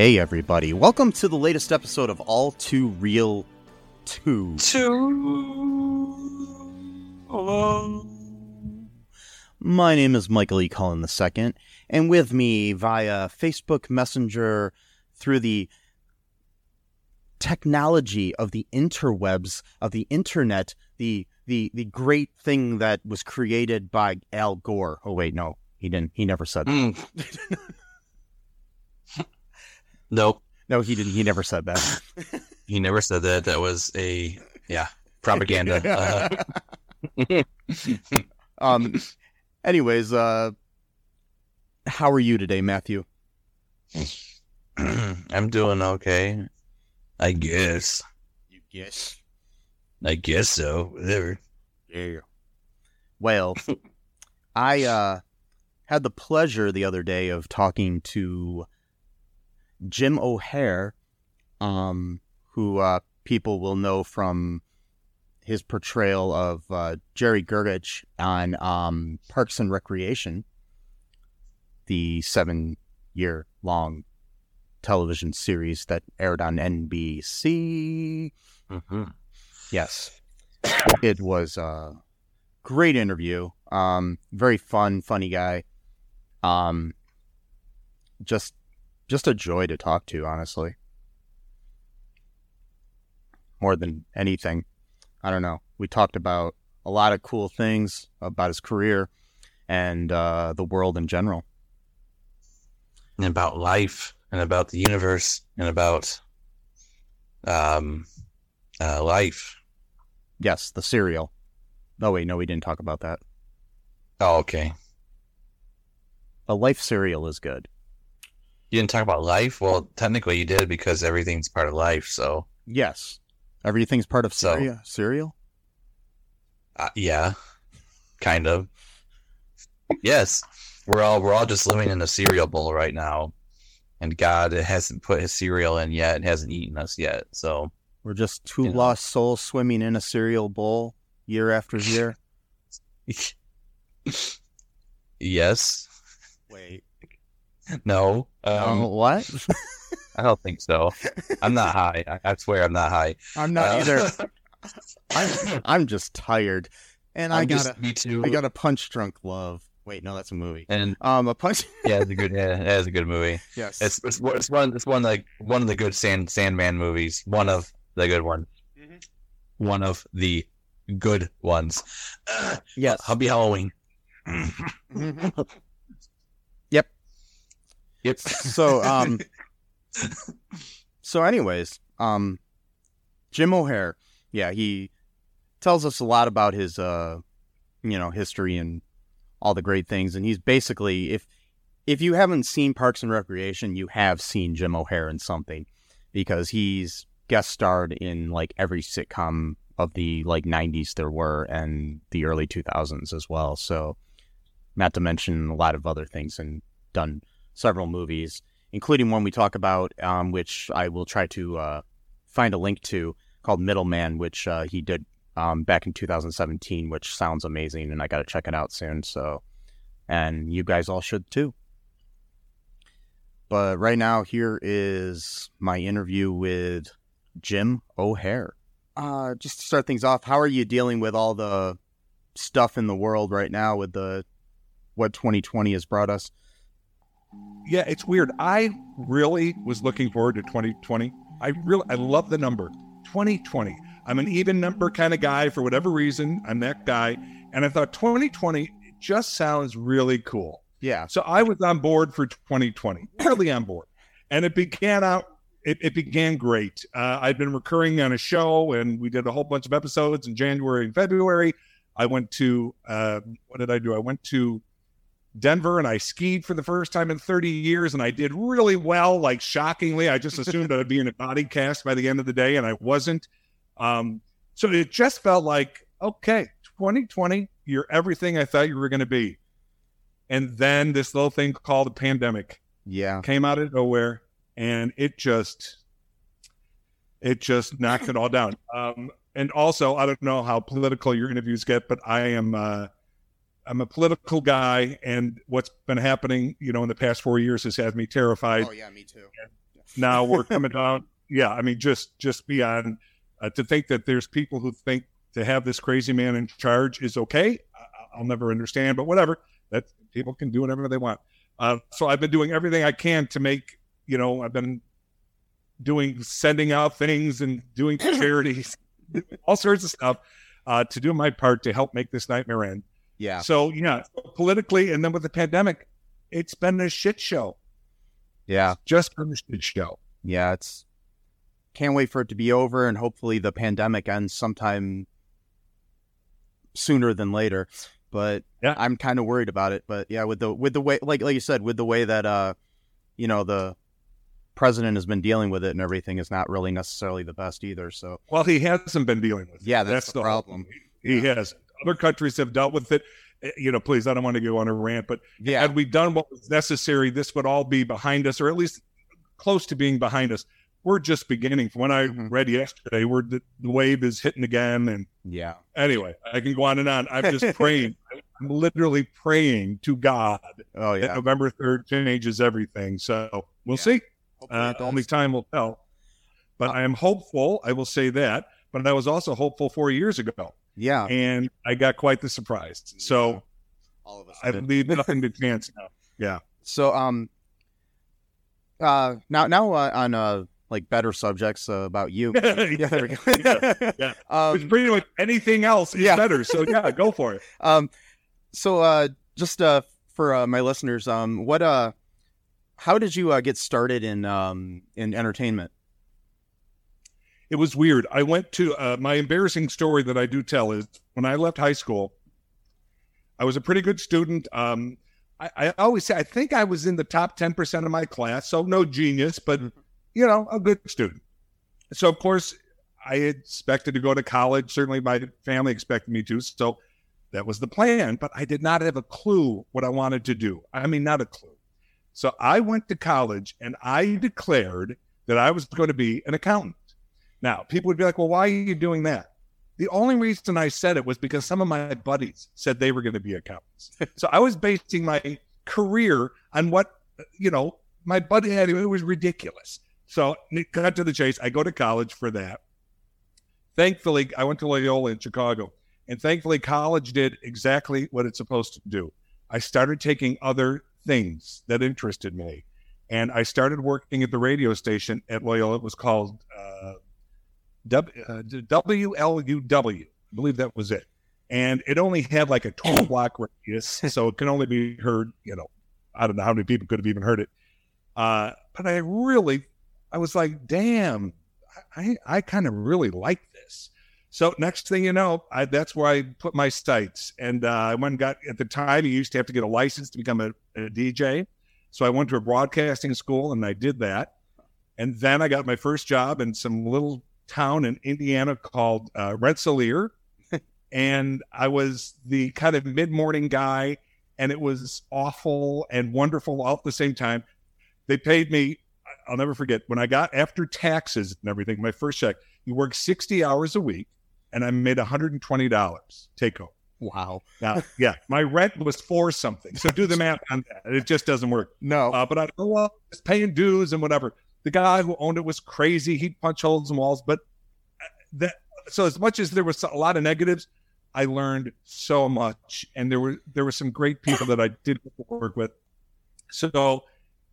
Okay, everybody. Welcome to the latest episode of All Too Real 2. Hello. My name is Michael E. Cullen II, and with me via Facebook Messenger through the technology of the interwebs, of the internet, the the the great thing that was created by Al Gore. Oh wait, no, he didn't. He never said that. Mm. nope. No, he didn't. He never said that. He never said that. That was a yeah propaganda. Uh, um. Anyways, uh, how are you today, Matthew? I'm doing okay. I guess. You guess. I guess so. Whatever. Yeah. Well, I uh, had the pleasure the other day of talking to Jim O'Heir, um, who uh, people will know from his portrayal of uh, Jerry Gergich on um, Parks and Recreation, the seven year long television series that aired on NBC. Mm-hmm. Yes. It was a great interview. Um, very fun, funny guy. Um, just, just a joy to talk to, honestly. More than anything, I don't know. We talked about a lot of cool things about his career and uh, the world in general. And about life, and about the universe, and about um, uh, life. Yes, the cereal. Oh wait, no, we didn't talk about that. Oh, okay. A life cereal is good. You didn't talk about life. Well, technically, you did because everything's part of life. So, Yes, everything's part of So- cereal. cereal. uh, yeah, kind of. Yes, we're all we're all just living in a cereal bowl right now, and God hasn't put His cereal in yet. and hasn't eaten us yet. So, We're just two You know. lost souls swimming in a cereal bowl year after year. yes, no, um, what? I don't think so. I'm not high. I, I swear I'm not high. I'm not Uh, either. I'm, I'm just tired, and I I'm got just- a me too. I got a punch drunk love. Wait, no, that's a movie. and Um, a punch. yeah, it's a good. Yeah, it's a good movie. yes, It's it's one- it's one it's one like one of the good Sand Sandman movies. One of the good ones. Mhm. One of the good ones. Yes. Happy Halloween. Yep. So, um, so anyways, um, Jim O'Heir, yeah, he tells us a lot about his, uh, you know, history and all the great things, and he's basically if if you haven't seen Parks and Recreation, you have seen Jim O'Heir in something because he's guest starred in like every sitcom of the like 90s there were and the early 2000s as well. So, not to mention a lot of other things and done several movies, including one we talk about, um, which I will try to uh, find a link to called Middleman, which uh, he did um, back in 2017, which sounds amazing, and I got to check it out soon. So, and you guys all should too. But right now, here is my interview with Jim O'Heir. Uh, just to start things off, how are you dealing with all the stuff in the world right now with the what 2020 has brought us? Yeah, it's weird. I really was looking forward to 2020. I really, I love the number 2020. I'm an even number kind of guy for whatever reason. I'm that guy, and I thought 2020 just sounds really cool. Yeah. So I was on board for 2020, really on board, and it began out. It, it began great. Uh, I'd been recurring on a show, and we did a whole bunch of episodes in January and February. I went to uh, what did I do? I went to Denver and I skied for the first time in 30 years and I did really well, like shockingly. I just assumed I'd be in a body cast by the end of the day and I wasn't. Um, so it just felt like, okay, 2020, you're everything I thought you were going to be. And then this little thing called a pandemic Yeah. came out of nowhere and it just it just knocked it all down um and also i don't know how political your interviews get but i am uh i'm a political guy and what's been happening you know in the past four years has had me terrified. Oh, yeah, me too. now we're coming down yeah i mean just just beyond uh, to think that there's people who think to have this crazy man in charge is okay. I, i'll never understand but whatever. That people can do whatever they want. Uh, so i've been doing everything i can to make you know i've been doing sending out things and doing charities all sorts of stuff uh, to do my part to help make this nightmare end Yeah. so yeah politically and then with the pandemic it's been a shit show Yeah. just been a shit show Yeah. It's can't wait for it to be over and hopefully the pandemic ends sometime sooner than later. But Yeah. I'm kind of worried about it. But yeah, with the with the way like like you said, with the way that uh you know the president has been dealing with it and everything is not really necessarily the best either. So Well, he hasn't been dealing with it. Yeah, that's the whole problem. thing. He has. Other countries have dealt with it. Eh, You know, please, I don't want to go on a rant, but yeah, had we done what was necessary, this would all be behind us, or at least close to being behind us. We're just beginning. From when I Mhm. read yesterday, we're the, the wave is hitting again. And yeah, anyway, I can go on and on. I'm just praying. I'm literally praying to God oh yeah. November 3rd changes everything. So we'll Yeah. see. Hopefully Uh, only time will tell. But Uh, I am hopeful. I will say that. But I was also hopeful four years ago, yeah, and I got quite the surprise. So all of us. I did. leave nothing to chance now. Yeah. So um, uh, now now uh, on uh like better subjects uh, about you. yeah, there we go. Yeah, yeah. Um, pretty much anything else is yeah. better. So yeah, go for it. um, so uh, just uh for uh, my listeners, um, what uh, how did you uh, get started in um in entertainment? It was weird. I went to uh, my embarrassing story that I do tell is when I left high school. I was a pretty good student. Um, I, I always say I think I was in the top ten percent of my class, so no genius, but you know, a good student. So of course, I expected to go to college. Certainly, my family expected me to. So that was the plan. But I did not have a clue what I wanted to do. I mean, not a clue. So I went to college and I declared that I was going to be an accountant. Now, people would be like, well, why are you doing that? The only reason I said it was because some of my buddies said they were going to be accountants. so I was basing my career on what, you know, my buddy had. It was ridiculous. So, cut to the chase. I go to college for that. Thankfully, I went to Loyola in Chicago, and thankfully, college did exactly what it's supposed to do. I started taking other things that interested me, and I started working at the radio station at Loyola. It was called uh, W- uh, WLUW. I believe that was it. And it only had like a 12 block radius, so it can only be heard, you know, I don't know how many people could have even heard it. Uh, but I really, I was like, damn, I, I kind of really like this. So next thing you know, I, that's where I put my sights. And uh, I went and got, at the time, you used to have to get a license to become a, a DJ. So I went to a broadcasting school and I did that. And then I got my first job in some little town in Indiana called uh, Rensselaer. and I was the kind of mid morning guy. And it was awful and wonderful all at the same time. They paid me I'll never forget when I got after taxes and everything, my first check, you work 60 hours a week and I made $120 take home. Wow. Now, yeah, my rent was for something. So do the math on that. It just doesn't work. No. Uh, but I oh, well, it's paying dues and whatever. The guy who owned it was crazy. He'd punch holes in walls. But uh, that, so as much as there was a lot of negatives, I learned so much. And there were, there were some great people that I did work with. So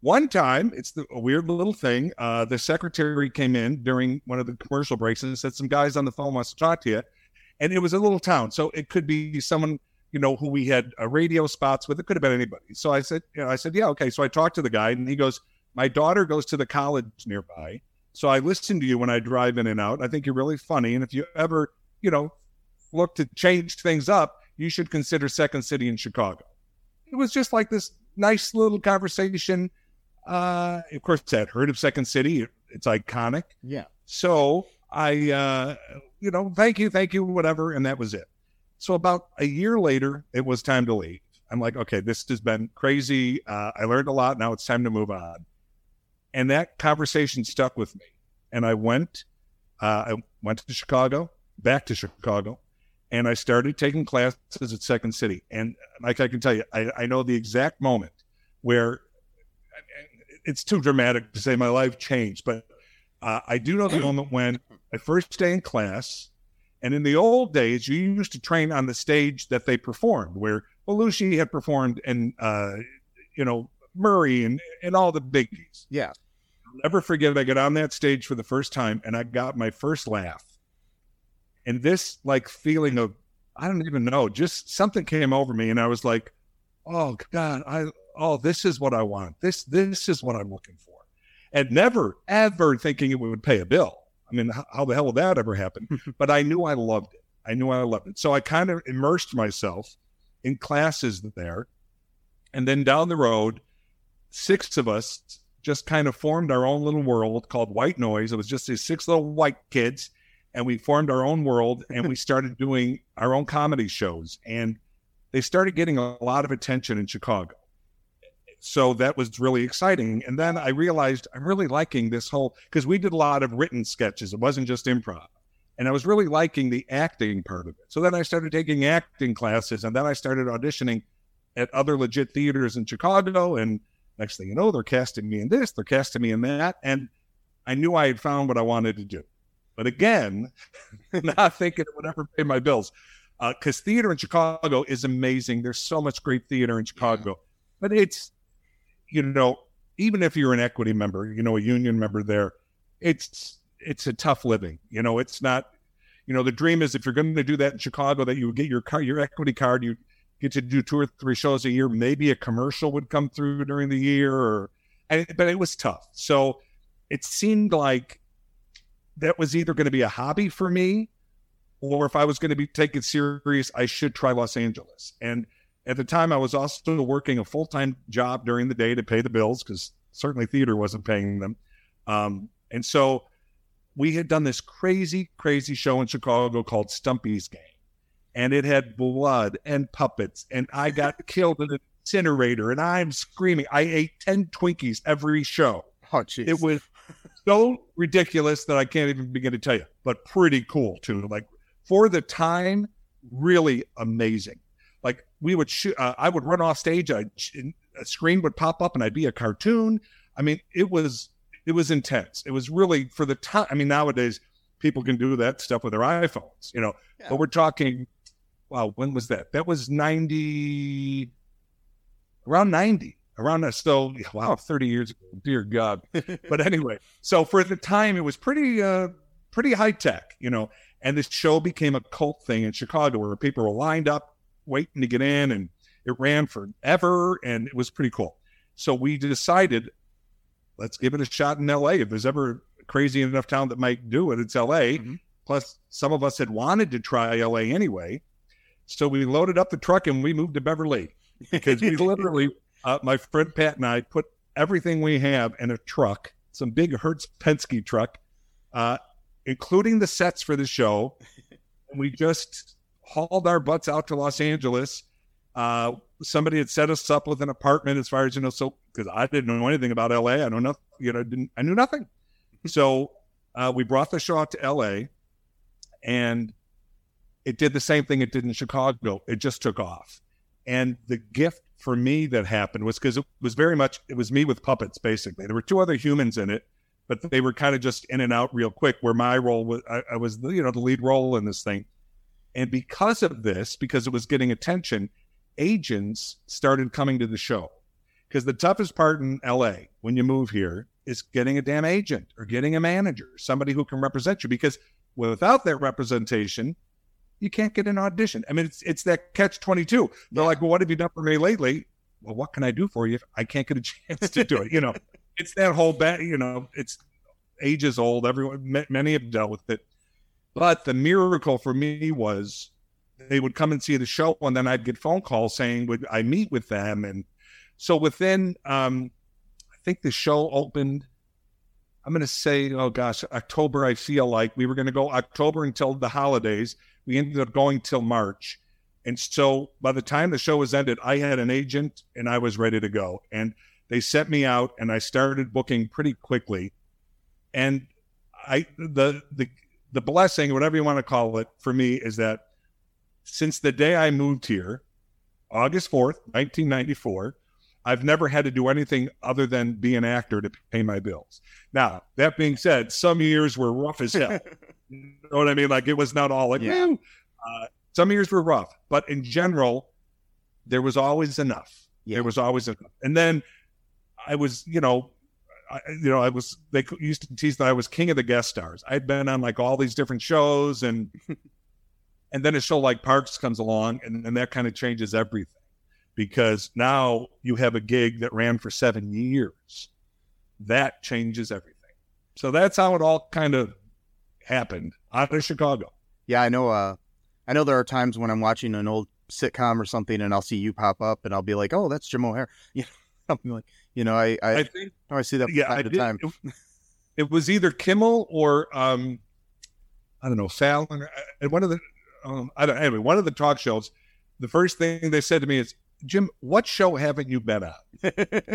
one time, it's the, a weird little thing. Uh, the secretary came in during one of the commercial breaks and said, "Some guys on the phone wants to talk to you." And it was a little town, so it could be someone you know who we had uh, radio spots with. It could have been anybody. So I said, you know, I said, "Yeah, okay." So I talked to the guy, and he goes, "My daughter goes to the college nearby, so I listen to you when I drive in and out. I think you're really funny, and if you ever, you know, look to change things up, you should consider Second City in Chicago." It was just like this nice little conversation uh, of course, I'd heard of Second City. It's iconic. Yeah. So I, uh, you know, thank you, thank you, whatever. And that was it. So about a year later, it was time to leave. I'm like, okay, this has been crazy. Uh, I learned a lot. Now it's time to move on. And that conversation stuck with me. And I went, uh, I went to Chicago, back to Chicago, and I started taking classes at Second City. And like I can tell you, I, I know the exact moment where it's too dramatic to say my life changed, but uh, I do know the moment when I first day in class, and in the old days, you used to train on the stage that they performed, where Belushi had performed, and uh, you know Murray and and all the biggies. Yeah, never forget. I got on that stage for the first time, and I got my first laugh, and this like feeling of I don't even know, just something came over me, and I was like, "Oh God, I oh, this is what I want. This this is what I'm looking for. And never ever thinking it would pay a bill. I mean, how the hell would that ever happen? but I knew I loved it. I knew I loved it. So I kind of immersed myself in classes there. And then down the road, six of us just kind of formed our own little world called White Noise. It was just these six little white kids, and we formed our own world and we started doing our own comedy shows. And they started getting a lot of attention in Chicago so that was really exciting. And then I realized I'm really liking this whole because we did a lot of written sketches. It wasn't just improv. And I was really liking the acting part of it. So then I started taking acting classes and then I started auditioning at other legit theaters in Chicago. And next thing you know, they're casting me in this, they're casting me in that. And I knew I had found what I wanted to do. But again, not thinking it would ever pay my bills. Because uh, theater in Chicago is amazing. There's so much great theater in Chicago. Yeah. But it's you know, even if you're an equity member, you know, a union member there, it's it's a tough living. You know, it's not. You know, the dream is if you're going to do that in Chicago, that you would get your car, your equity card, you get to do two or three shows a year. Maybe a commercial would come through during the year, or, but it was tough. So it seemed like that was either going to be a hobby for me, or if I was going to be taken serious, I should try Los Angeles. And at the time, I was also working a full time job during the day to pay the bills because certainly theater wasn't paying them. Um, and so we had done this crazy, crazy show in Chicago called Stumpy's Gang. And it had blood and puppets. And I got killed in an incinerator and I'm screaming. I ate 10 Twinkies every show. Oh. It was so ridiculous that I can't even begin to tell you, but pretty cool too. Like for the time, really amazing like we would shoot uh, i would run off stage a, a screen would pop up and i'd be a cartoon i mean it was it was intense it was really for the time i mean nowadays people can do that stuff with their iphones you know yeah. but we're talking wow when was that that was 90 around 90 around that so wow 30 years ago dear god but anyway so for the time it was pretty uh pretty high tech you know and this show became a cult thing in chicago where people were lined up waiting to get in, and it ran forever, and it was pretty cool. So we decided, let's give it a shot in LA. If there's ever a crazy enough town that might do it, it's LA. Mm-hmm. Plus, some of us had wanted to try LA anyway. So we loaded up the truck and we moved to Beverly because we literally, uh, my friend Pat and I put everything we have in a truck, some big Hertz Penske truck, uh, including the sets for the show. And we just hauled our butts out to Los Angeles. Uh, somebody had set us up with an apartment as far as you know. So because I didn't know anything about LA, I know nothing. You know, didn't I knew nothing. So uh, we brought the show out to LA, and it did the same thing it did in Chicago. It just took off, and the gift for me that happened was because it was very much it was me with puppets basically. There were two other humans in it, but they were kind of just in and out real quick. Where my role was, I, I was you know the lead role in this thing, and because of this, because it was getting attention, agents started coming to the show. Because the toughest part in LA when you move here is getting a damn agent or getting a manager, somebody who can represent you. Because without that representation, you can't get an audition. I mean, it's it's that catch twenty two. They're like, well, what have you done for me lately? Well, what can I do for you if I can't get a chance to do it? You know, it's that whole bad. You know, it's ages old. Everyone, many have dealt with it. But the miracle for me was they would come and see the show, and then I'd get phone calls saying, "Would I meet with them?" And so within, um, I think the show opened. I'm going to say, oh gosh, October. I feel like we were going to go October until the holidays. We ended up going till March, and so by the time the show was ended, I had an agent and I was ready to go. And they sent me out, and I started booking pretty quickly. And I the the the blessing, whatever you want to call it, for me is that since the day I moved here, August 4th, 1994, I've never had to do anything other than be an actor to pay my bills. Now, that being said, some years were rough as hell. you know what I mean? Like it was not all like, yeah. uh, some years were rough, but in general, there was always enough. Yeah. There was always enough. And then I was, you know, I, you know, I was, they used to tease that I was king of the guest stars. I'd been on like all these different shows and And then a show like Parks comes along, and, and that kind of changes everything because now you have a gig that ran for seven years. That changes everything. So that's how it all kind of happened out of Chicago. Yeah, I know. Uh, I know there are times when I'm watching an old sitcom or something, and I'll see you pop up, and I'll be like, "Oh, that's Jim O'Heir." You know, something like, you know, I I, I think oh, I see that yeah, time I time. It, it, was either Kimmel or um, I don't know Fallon. and one of the um, I don't anyway, one of the talk shows, the first thing they said to me is, Jim, what show haven't you been on?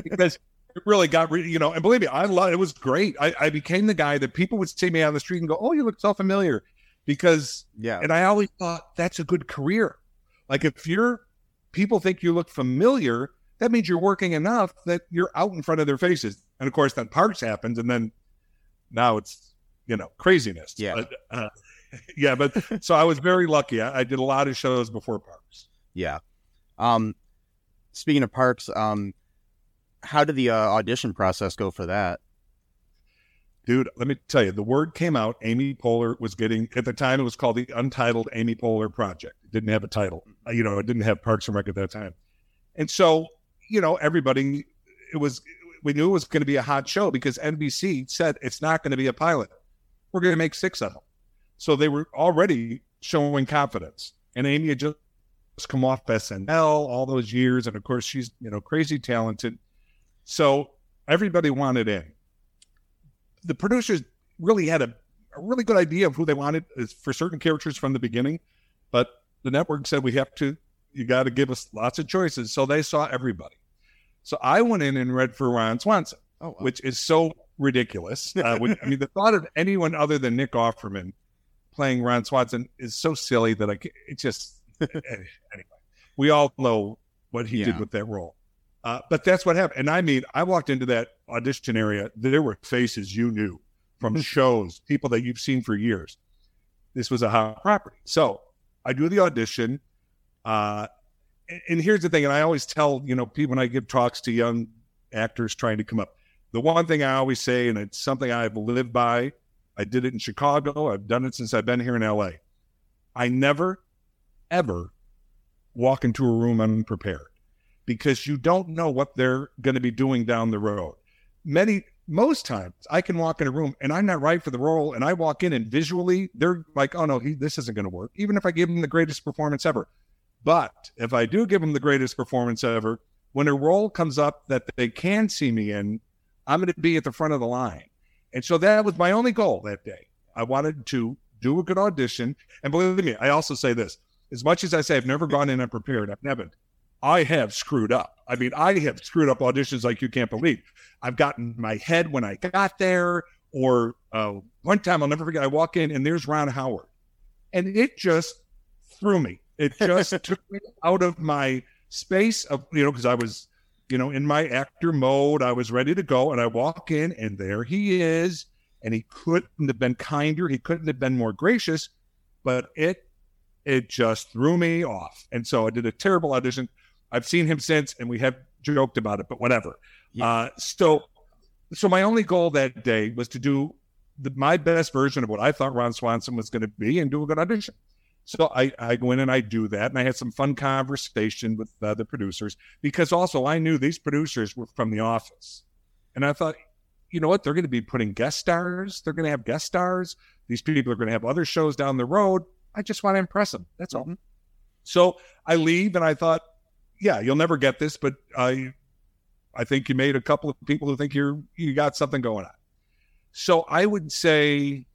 because it really got, re- you know, and believe me, I love it. was great. I, I became the guy that people would see me on the street and go, oh, you look so familiar. Because, yeah. And I always thought that's a good career. Like if you're, people think you look familiar, that means you're working enough that you're out in front of their faces. And of course, then Parks happens, and then now it's, you know, craziness. Yeah. But, uh, yeah, but so I was very lucky. I, I, did a lot of shows before Parks. Yeah. Um, speaking of Parks, um, how did the uh, audition process go for that? Dude, let me tell you, the word came out. Amy Poehler was getting at the time. It was called the Untitled Amy Poehler Project. It didn't have a title. Uh, you know, it didn't have Parks and Rec at that time. And so, you know, everybody, it was we knew it was going to be a hot show because NBC said it's not going to be a pilot. We're going to make six of them. So they were already showing confidence. And Amy had just come off SNL all those years. And of course, she's, you know, crazy talented. So everybody wanted in. The producers really had a, a really good idea of who they wanted for certain characters from the beginning. But the network said, we have to, you got to give us lots of choices. So they saw everybody. So I went in and read for Ron Swanson, oh, wow. which is so ridiculous. Uh, when, I mean, the thought of anyone other than Nick Offerman playing Ron Swanson is so silly that I it just anyway. We all know what he yeah. did with that role, uh, but that's what happened. And I mean, I walked into that audition area. There were faces you knew from shows, people that you've seen for years. This was a hot property, so I do the audition. Uh, and here's the thing, and I always tell you know people when I give talks to young actors trying to come up, the one thing I always say, and it's something I've lived by I did it in Chicago. I've done it since I've been here in LA. I never, ever walk into a room unprepared because you don't know what they're going to be doing down the road. Many, most times, I can walk in a room and I'm not right for the role, and I walk in and visually they're like, "Oh no, he, this isn't going to work." Even if I give them the greatest performance ever, but if I do give them the greatest performance ever, when a role comes up that they can see me in, I'm going to be at the front of the line. And so that was my only goal that day. I wanted to do a good audition. And believe me, I also say this as much as I say I've never gone in unprepared, I've never. I have screwed up. I mean, I have screwed up auditions like you can't believe. I've gotten my head when I got there, or uh, one time I'll never forget. I walk in and there's Ron Howard, and it just threw me. It just took me out of my space of you know because I was you know in my actor mode. I was ready to go, and I walk in and there he is, and he couldn't have been kinder. He couldn't have been more gracious, but it it just threw me off. And so I did a terrible audition. I've seen him since, and we have joked about it, but whatever. Yeah. Uh, so, so my only goal that day was to do the, my best version of what I thought Ron Swanson was going to be and do a good audition. So I, I go in and I do that. And I had some fun conversation with uh, the producers because also I knew these producers were from The Office. And I thought, you know what? They're going to be putting guest stars. They're going to have guest stars. These people are going to have other shows down the road. I just want to impress them. That's all. Mm-hmm. So I leave and I thought, yeah, you'll never get this, but I, I think you made a couple of people who think you're you got something going on. So I would say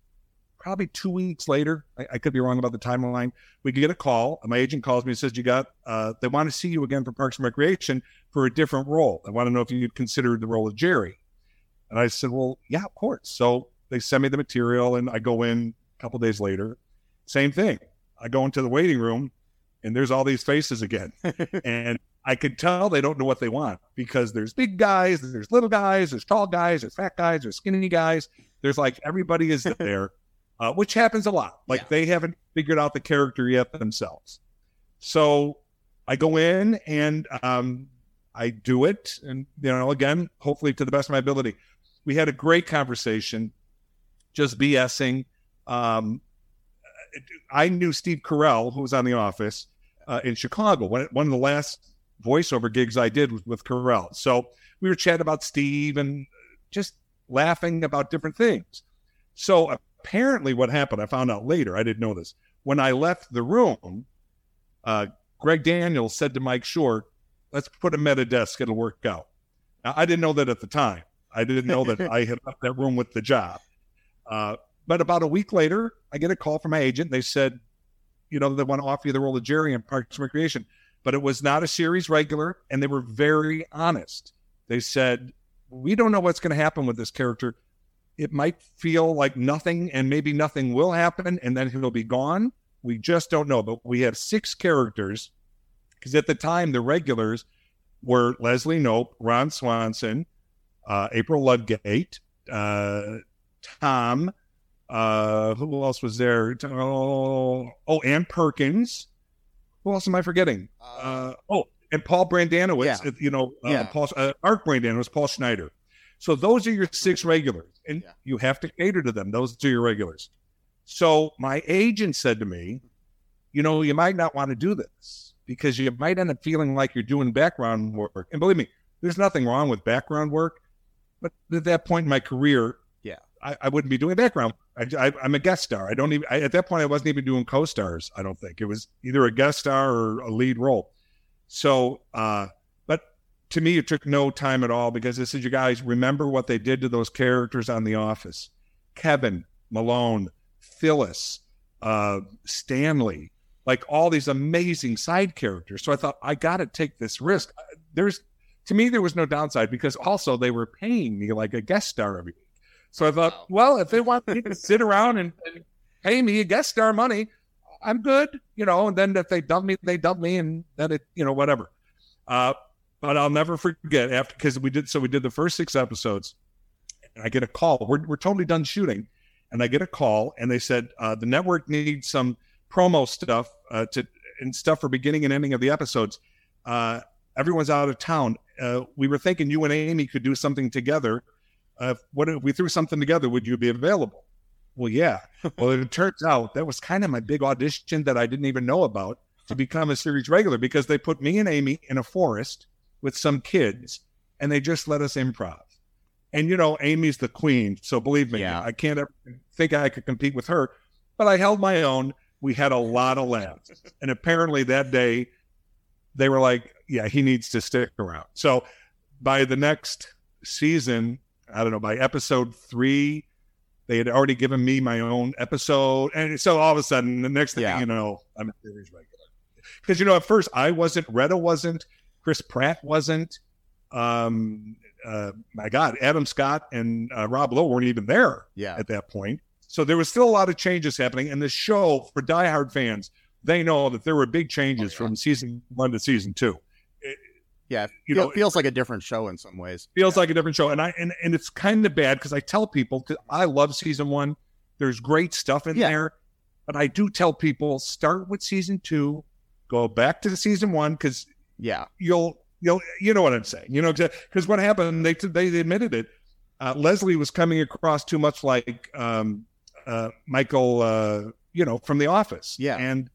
probably two weeks later, I, I, could be wrong about the timeline. We get a call. My agent calls me and says, "You got? Uh, they want to see you again for Parks and Recreation for a different role. I want to know if you'd considered the role of Jerry." And I said, "Well, yeah, of course." So they send me the material, and I go in a couple days later. Same thing. I go into the waiting room, and there's all these faces again, and I could tell they don't know what they want because there's big guys, there's little guys, there's tall guys, there's fat guys, there's skinny guys. There's like everybody is there uh, which happens a lot. Like yeah. they haven't figured out the character yet themselves. So I go in and um, I do it, and you know, again, hopefully to the best of my ability. We had a great conversation, just BSing. Um, I knew Steve Carell, who was on The Office uh, in Chicago. One, one of the last voiceover gigs I did was with Carell. So we were chatting about Steve and just laughing about different things. So apparently what happened, I found out later, I didn't know this. When I left the room, uh, Greg Daniels said to Mike Schur, let's put him at a desk, it'll work out. Now, I didn't know that at the time. I didn't know that I had left that room with the job. Uh, but about a week later, I get a call from my agent. They said, you know, they want to offer you the role of Jerry in Parks and Recreation. But it was not a series regular, and they were very honest. They said, we don't know what's going to happen with this character it might feel like nothing and maybe nothing will happen and then he'll be gone. We just don't know. But we have six characters because at the time the regulars were Leslie Knope, Ron Swanson, uh, April Ludgate, uh, Tom. Uh, who else was there? Oh, oh, Ann Perkins. Who else am I forgetting? Uh, uh oh, and Paul Brendanawicz. Yeah. You know, uh, yeah. Paul uh, Mark Brendanawicz, Paul Schneider. So those are your six regulars, and yeah. you have to cater to them. Those are your regulars. So my agent said to me, you know, you might not want to do this because you might end up feeling like you're doing background work. And believe me, there's nothing wrong with background work, but at that point in my career, yeah, I, I wouldn't be doing background. I, am a guest star. I don't even I, at that point I wasn't even doing co-stars. I don't think it was either a guest star or a lead role. So uh, but to me, it took no time at all because this is you guys remember what they did to those characters on The Office Kevin, Malone, Phyllis, uh, Stanley, like all these amazing side characters. So I thought, I got to take this risk. There's, to me, there was no downside because also they were paying me like a guest star every. So I thought, wow. well, if they want me to sit around and, and pay me a guest star money, I'm good, you know. And then if they dump me, they dump me, and then it, you know, whatever. Uh, but I'll never forget after because we did so we did the first six episodes, and I get a call. We're we're totally done shooting, and I get a call, and they said uh, the network needs some promo stuff uh, to and stuff for beginning and ending of the episodes. Uh, everyone's out of town. Uh, we were thinking you and Amy could do something together. Uh, what if we threw something together? Would you be available? Well, yeah. well, it turns out that was kind of my big audition that I didn't even know about to become a series regular because they put me and Amy in a forest with some kids and they just let us improv. And you know, Amy's the queen, so believe me, yeah. I can't ever think I could compete with her. But I held my own. We had a lot of laughs, and apparently that day, they were like, "Yeah, he needs to stick around." So by the next season, I don't know, by episode three, they had already given me my own episode, and so all of a sudden, the next thing yeah. you know, I'm a series regular. because you know at first I wasn't, Retta wasn't, Chris Pratt wasn't. Um, uh, my God, Adam Scott and uh, Rob Lowe weren't even there Yeah. at that point. So there was still a lot of changes happening. And the show for diehard fans, they know that there were big changes Oh, yeah. from season one to season two. Yeah. It You feel- know- feels like a different show in some ways. feels like a different show and i and, and it's kind of bad because i tell people 'cause i love season one there's great stuff in Yeah. there but i do tell people start with season two go back to the season one because Yeah. you'll you'll you know what i'm saying you know because what happened they they admitted it uh, leslie was coming across too much like um uh michael uh you know from the office Yeah. and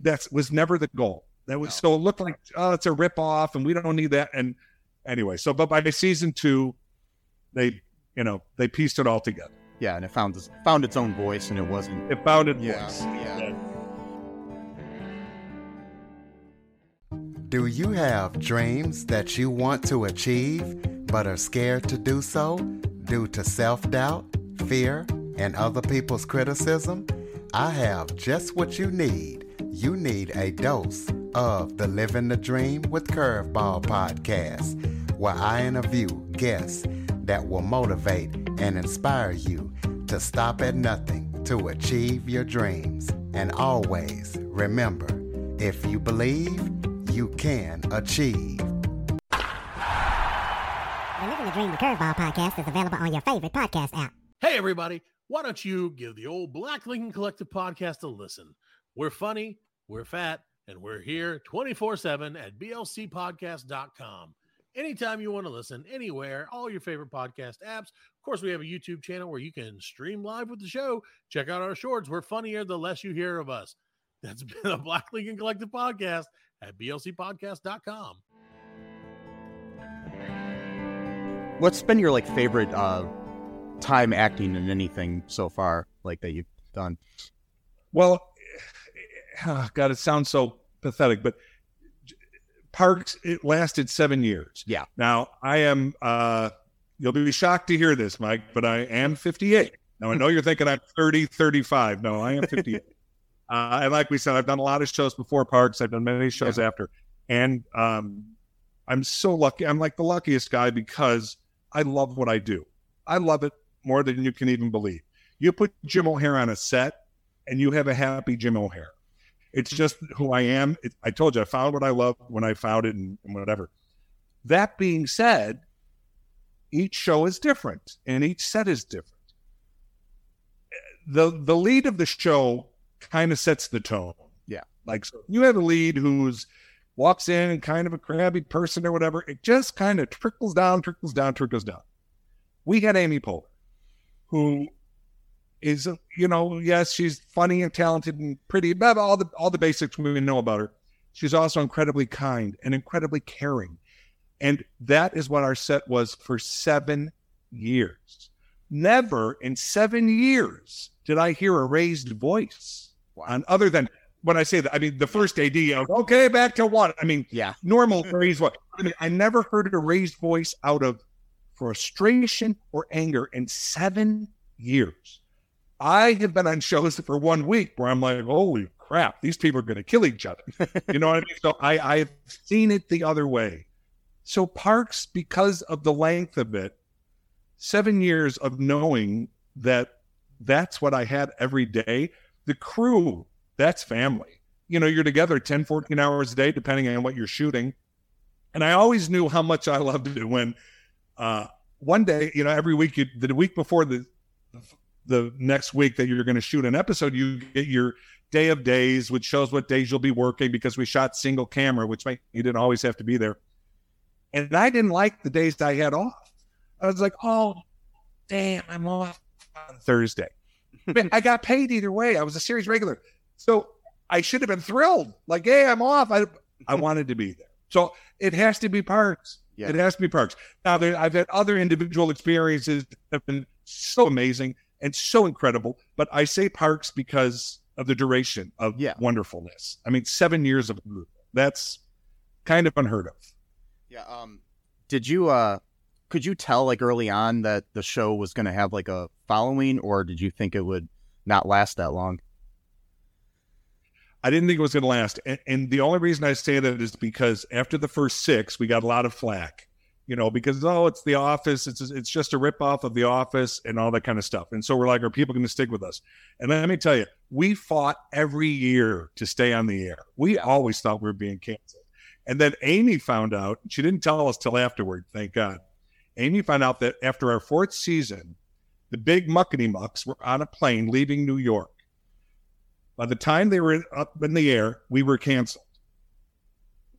that was never the goal that was No. so it looked like oh it's a rip off and we don't need that and anyway so but by season two they you know they pieced it all together Yeah. And it found this, found its own voice and it wasn't. it found its Yeah. voice Yeah. Do you have dreams that you want to achieve but are scared to do so due to self doubt, fear, and other people's criticism? I have just what you need. You need a dose of the Living the Dream with Curveball podcast, where I interview guests that will motivate and inspire you to stop at nothing to achieve your dreams. And always remember if you believe, you can achieve. The Living the Dream with Curveball podcast is available on your favorite podcast app. Hey, everybody, why don't you give the old Black Lincoln Collective podcast a listen? We're funny, we're fat, and we're here 24 7 at blcpodcast.com. Anytime you want to listen, anywhere, all your favorite podcast apps. Of course, we have a YouTube channel where you can stream live with the show. Check out our shorts. We're funnier the less you hear of us. That's been a Black Lincoln Collective podcast at blcpodcast.com. What's been your like favorite uh time acting in anything so far, like that you've done? Well, God, it sounds so pathetic, but Parks, it lasted seven years. Yeah. Now, I am, uh, you'll be shocked to hear this, Mike, but I am 58. Now, I know you're thinking I'm 30, 35. No, I am 58. uh, and like we said, I've done a lot of shows before Parks, I've done many shows after. And um, I'm so lucky. I'm like the luckiest guy because I love what I do. I love it more than you can even believe. You put Jim O'Heir on a set, and you have a happy Jim O'Heir. It's just who I am. It, I told you I found what I love when I found it and, and whatever. That being said, each show is different and each set is different. The the lead of the show kind of sets the tone. Yeah. Like so you have a lead who's walks in and kind of a crabby person or whatever. It just kind of trickles down, trickles down, trickles down. We had Amy Poehler, who is you know yes she's funny and talented and pretty but all the all the basics we know about her. She's also incredibly kind and incredibly caring. And that is what our set was for seven years. Never in seven years did i hear a raised voice on other than when i say that i mean the first ad was, okay back to one. I mean Yeah. normal raised voice i mean i never heard a raised voice out of frustration or anger in seven years I have been on shows for one week where I'm like, holy crap, these people are going to kill each other. You know what I mean? So I, I've seen it the other way. So Parks, because of the length of it, seven years of knowing that that's what I had every day. The crew, that's family. You know, you're together 10, 14 hours a day, depending on what you're shooting. And I always knew how much I loved it when uh, one day, you know, every week, you, the week before the the next week that you're going to shoot an episode, you get your day of days, which shows what days you'll be working because we shot single camera, which meant you didn't always have to be there. And I didn't like the days I had off. I was like, oh, damn, I'm off on Thursday. But I got paid either way. I was a series regular. So I should have been thrilled. Like, hey, I'm off. I, I wanted to be there. So it has to be parks. Yeah. It has to be parks. Now, there, I've had other individual experiences that have been so amazing and so incredible. But I say parks because of the duration of Yeah. wonderfulness. I mean, seven years of that's kind of unheard of. Yeah. Um, did you uh, could you tell like early on that the show was going to have like a following, or did you think it would not last that long? I didn't think it was going to last. And, and the only reason I say that is because after the first six, we got a lot of flack, you know, because, oh, it's The Office. It's, it's just a ripoff of The Office and all that kind of stuff. And so we're like, are people going to stick with us? And let me tell you, we fought every year to stay on the air. We always thought we were being canceled. And then Amy found out, she didn't tell us till afterward, thank God. Amy found out that after our fourth season, the big muckety mucks were on a plane leaving New York. By the time they were up in the air, we were canceled.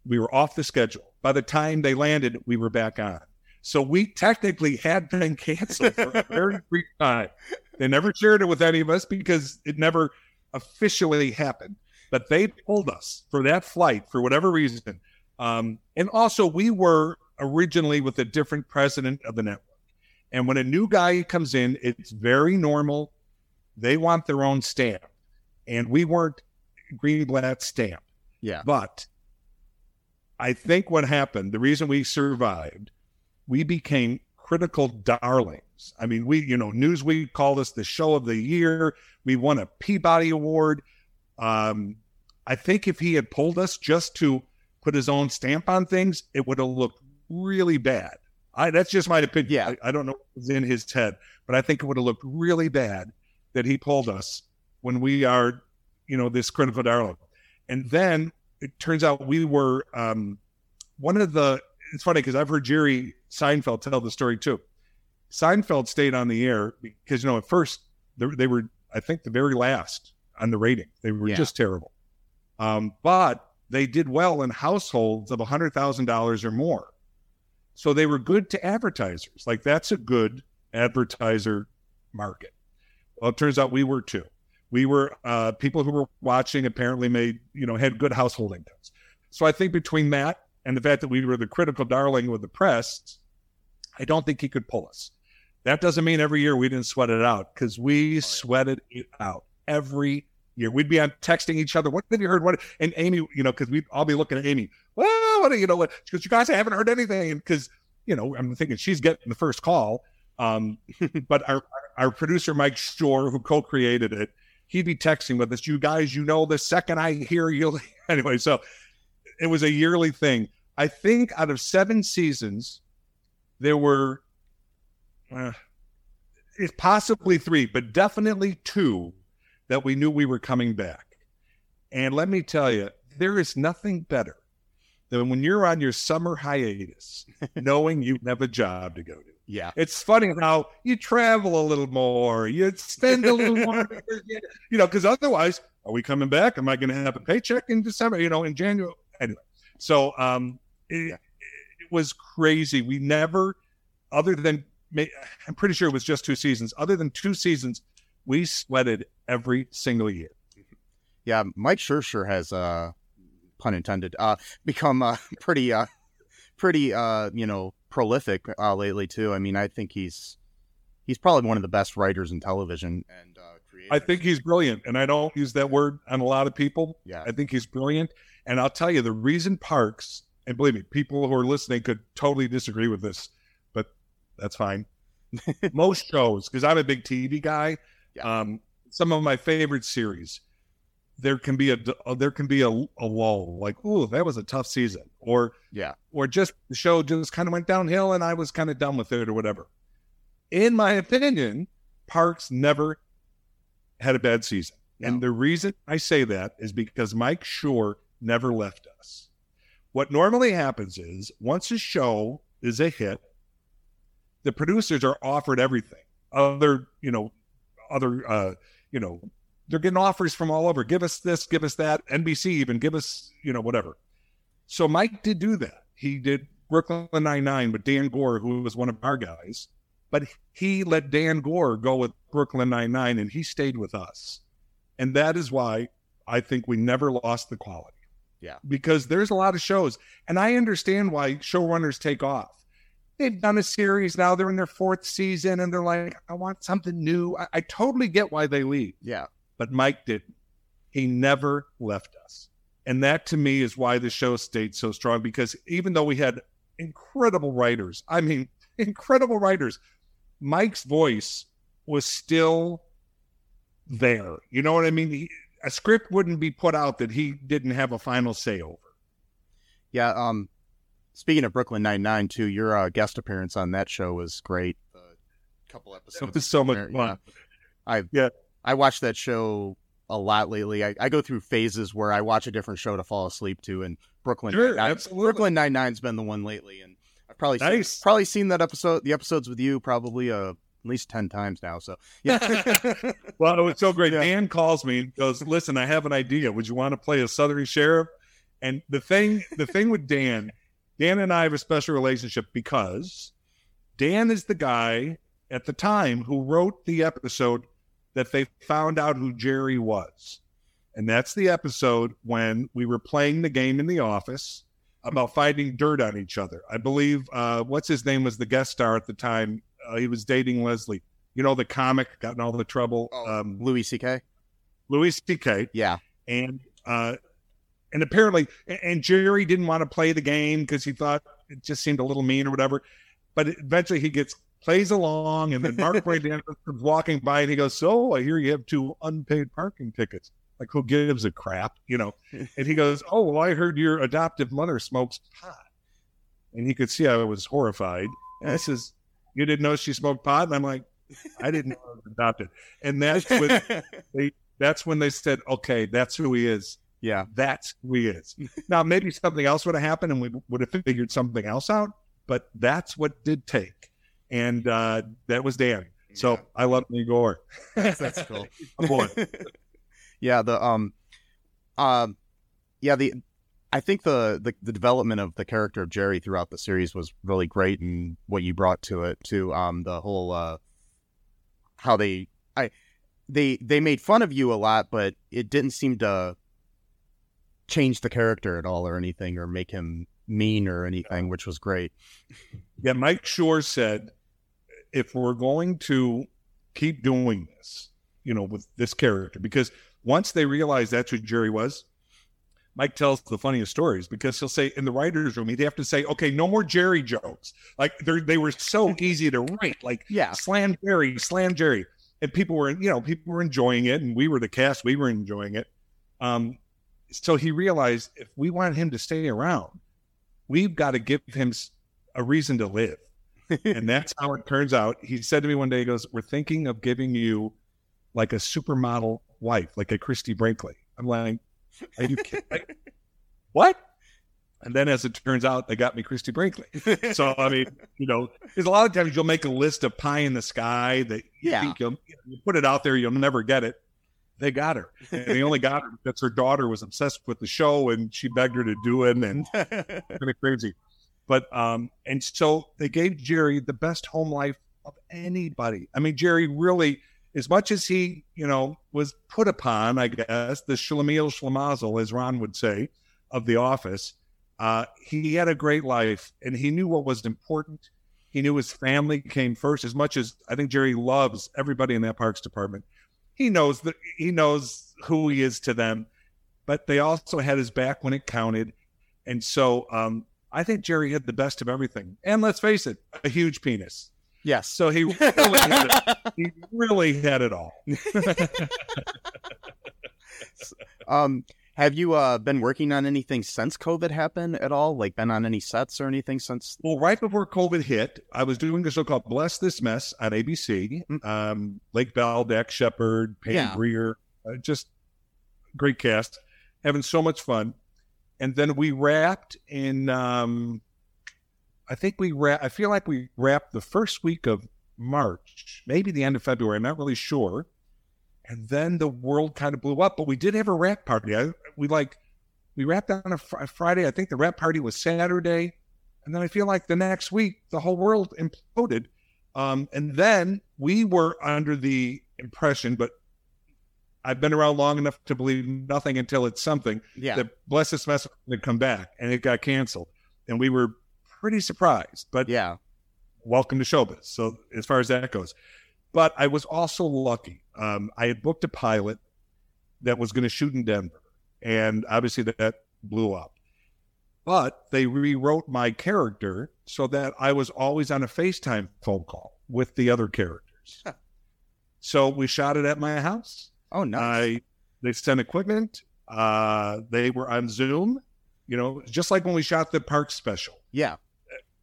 We were off the schedule. By the time they landed, we were back on. So we technically had been canceled for a very brief time. They never shared it with any of us because it never officially happened. But they pulled us for that flight for whatever reason. Um, and also, we were originally with a different president of the network. And when a new guy comes in, it's very normal. They want their own stamp and we weren't Greenblatt stamp. Yeah. But I think what happened, the reason we survived, we became critical darlings. I mean, we, you know, Newsweek called us the show of the year. We won a Peabody Award. Um, I think if he had pulled us just to put his own stamp on things, it would have looked really bad. I, that's just my opinion. Yeah. I, I don't know what was in his head, but I think it would have looked really bad that he pulled us when we are, you know, this critical darling. And then it turns out we were um, one of the. It's funny because I've heard Jerry Seinfeld tell the story too. Seinfeld stayed on the air because you know at first they, they were, I think, the very last on the rating. They were Yeah. just terrible, um, but they did well in households of a hundred thousand dollars or more. So they were good to advertisers. Like that's a good advertiser market. Well, it turns out we were too. We were uh, people who were watching apparently made you know had good household incomes. So I think between that and the fact that we were the critical darling with the press, I don't think he could pull us. That doesn't mean every year we didn't sweat it out because we sweated it out every year. We'd be on texting each other. What have you heard? What? And Amy, you know, because we'd all be looking at Amy. Well, what do you know? What? Because you guys I haven't heard anything. Because you know, I'm thinking she's getting the first call. Um, but our our producer Mike Schur, who co-created it, he'd be texting with us. You guys, you know, the second I hear you, anyway. So it was a yearly thing. I think out of seven seasons, there were uh, it's possibly three, but definitely two that we knew we were coming back. And let me tell you, there is nothing better than when you're on your summer hiatus, knowing you have a job to go to. Yeah. It's funny how you travel a little more, you spend a little more, you know, because otherwise, are we coming back? Am I going to have a paycheck in December? You know, in January. Anyway, so um, it, it was crazy. We never, other than I'm pretty sure it was just two seasons. Other than two seasons, we sweated every single year. Yeah, Mike Scherzer has, uh, pun intended, uh, become uh, pretty, uh, pretty, uh, you know, prolific uh, lately too. I mean, I think he's he's probably one of the best writers in television and uh, creators. I think he's brilliant, and I don't use that word on a lot of people. Yeah. I think he's brilliant, and I'll tell you the reason Parks, and believe me, people who are listening could totally disagree with this, but that's fine. Most shows, because I'm a big TV guy, Yeah. um, some of my favorite series, there can be a there can be a, a lull, like, oh, that was a tough season, or Yeah. or just the show just kind of went downhill and I was kind of done with it or whatever. In my opinion, Parks never had a bad season. And the reason I say that is because Mike Schur never left us. What normally happens is once a show is a hit, the producers are offered everything. Other, you know, other uh, you know, they're getting offers from all over. Give us this, give us that. NBC even give us, you know, whatever. So Mike did do that. He did Brooklyn Nine Nine with Dan Goor, who was one of our guys, but he let Dan Goor go with Brooklyn Nine Nine, and he stayed with us, and that is why I think we never lost the quality. Yeah. because there's a lot of shows, and I understand why showrunners take off. They've done a series now; they're in their fourth season, and they're like, "I want something new." I, I totally get why they leave Yeah. But Mike didn't. He never left us. And that to me is why the show stayed so strong because even though we had incredible writers, I mean, incredible writers, Mike's voice was still there. You know what I mean? He, a script wouldn't be put out that he didn't have a final say over. Yeah. Um, speaking of Brooklyn Nine Nine, too, your uh, guest appearance on that show was great. A couple episodes. It was so much there, fun. yeah. I Yeah. I watched that show a lot lately. I, I go through phases where I watch a different show to fall asleep to, and Brooklyn Sure, Nine-Nine- absolutely. Brooklyn Nine Nine's been the one lately, and I've probably Nice. seen, probably seen that episode, the episodes with you, probably uh, at least ten times now. So yeah, Well, it was so great. Yeah. Dan calls me and goes, "Listen, I have an idea. Would you want to play a Southern sheriff?" And the thing, the thing with Dan, Dan and I have a special relationship because Dan is the guy at the time who wrote the episode that they found out who Jerry was, and that's the episode when we were playing the game in the office about finding dirt on each other. I believe uh, what's his name was the guest star at the time. Uh, he was dating Leslie. You know the comic got in all the trouble. Oh. Um, Louis C.K. Louis C.K. Yeah, and uh, and apparently, and Jerry didn't want to play the game because he thought it just seemed a little mean or whatever. But eventually, he gets plays along, and then Mark Brandon comes walking by, and he goes, "So I hear you have two unpaid parking tickets." Like who gives a crap, you know? And he goes, "Oh, well, I heard your adoptive mother smokes pot," and he could see I was horrified. And I says, "You didn't know she smoked pot?" And I'm like, "I didn't know I was adopted." And that's when they that's when they said, "Okay, that's who he is." yeah, that's who he is. now, maybe something else would have happened and we would have figured something else out, but that's what did take. And uh, that was Dan. So Yeah. I love Igor. that's cool. Boy. yeah, the um, um, yeah, the I think the, the the development of the character of Jerry throughout the series was really great, and what you brought to it to um the whole uh how they I they they made fun of you a lot, but it didn't seem to change the character at all or anything or make him mean or anything, which was great. Yeah, Mike Schur said, if we're going to keep doing this, you know, with this character, because once they realize that's who Jerry was, Mike tells the funniest stories because he'll say in the writer's room, he'd have to say, okay, no more Jerry jokes. Like they they were so easy to write, like Yeah. slam Jerry, slam Jerry. And people were, you know, people were enjoying it, and we were the cast, we were enjoying it. Um, so he realized if we want him to stay around, we've got to give him a reason to live. And that's how it turns out. He said to me one day, he goes, We're thinking of giving you like a supermodel wife, like a Christie Brinkley. I'm like, Are you kidding? What? And then as it turns out, they got me Christie Brinkley. So, I mean, you know, there's a lot of times you'll make a list of pie in the sky that you Yeah. think you'll you put it out there, you'll never get it. They got her. And they only got her because her daughter was obsessed with the show and she begged her to do it. And kind of crazy. But um, and so they gave Jerry the best home life of anybody. I mean, Jerry really, as much as he, you know, was put upon, I guess, the schlemiel schlemazel, as Ron would say, of the office, uh, he had a great life and he knew what was important. He knew his family came first. As much as I think Jerry loves everybody in that parks department, he knows that he knows who he is to them. But they also had his back when it counted. And so um, I think Jerry had the best of everything. And let's face it, a huge penis. yes. So he really had it, he really had it all. Um, have you uh been working on anything since COVID happened at all? Like been on any sets or anything since? Well, right before COVID hit, I was doing a show called Bless This Mess on ABC. Um, Lake Bell, Dax Shepard, Peyton Yeah. Grier, uh, just great cast, having so much fun. And then we wrapped in, um, I think we wrap, I feel like we wrapped the first week of March, maybe the end of February. I'm not really sure. And then the world kind of blew up, but we did have a wrap party. I, we like, we wrapped on a, fr- a Friday. I think the wrap party was Saturday. And then I feel like the next week, the whole world imploded. Um, and then we were under the impression, but I've been around long enough to believe nothing until it's something Yeah. that Bless This Mess would come back and it got canceled. And we were pretty surprised, but yeah. welcome to showbiz. So as far as that goes, but I was also lucky. Um, I had booked a pilot that was going to shoot in Denver, and obviously that, that blew up. But they rewrote my character so that I was always on a FaceTime phone call with the other characters. so we shot it at my house. Oh, nice. I they sent equipment. Uh, they were on Zoom. You know, just like when we shot the park special. Yeah.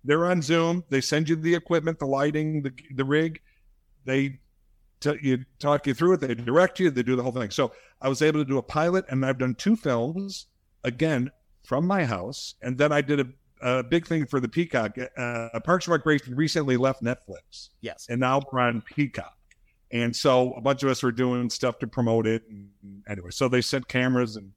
They're on Zoom. They send you the equipment, the lighting, the the rig. They t- you talk you through it. They direct you. They do the whole thing. So I was able to do a pilot, and I've done two films again from my house, and then I did a, a big thing for the Peacock. Uh, Parks and Recreation recently left Netflix, Yes. and now we're on Peacock. And so a bunch of us were doing stuff to promote it. And anyway, so they sent cameras, and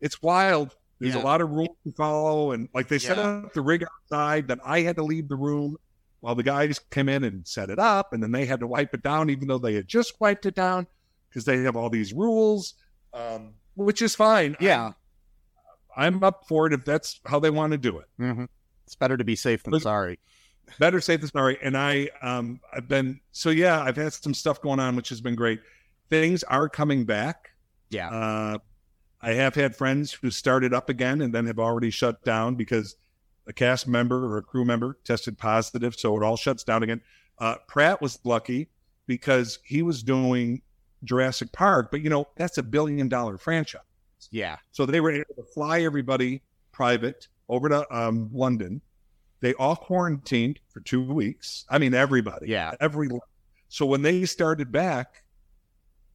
it's wild. There's Yeah. a lot of rules to follow, and like they set up the rig outside, then I had to leave the room while the guys came in and set it up, and then they had to wipe it down, even though they had just wiped it down, because they have all these rules, um, which is fine. Yeah. I'm, I'm up for it if that's how they want to do it. hmm It's better to be safe than Look- sorry. Better safe than sorry. And I, um, I've been so yeah, I've had some stuff going on, which has been great. Things are coming back. Yeah. Uh, I have had friends who started up again and then have already shut down because a cast member or a crew member tested positive, so it all shuts down again. Uh, Pratt was lucky because he was doing Jurassic Park, but you know that's a billion dollar franchise. Yeah. So they were able to fly everybody private over to um, London. They all quarantined for two weeks. I mean, everybody. Yeah. Every. So when they started back,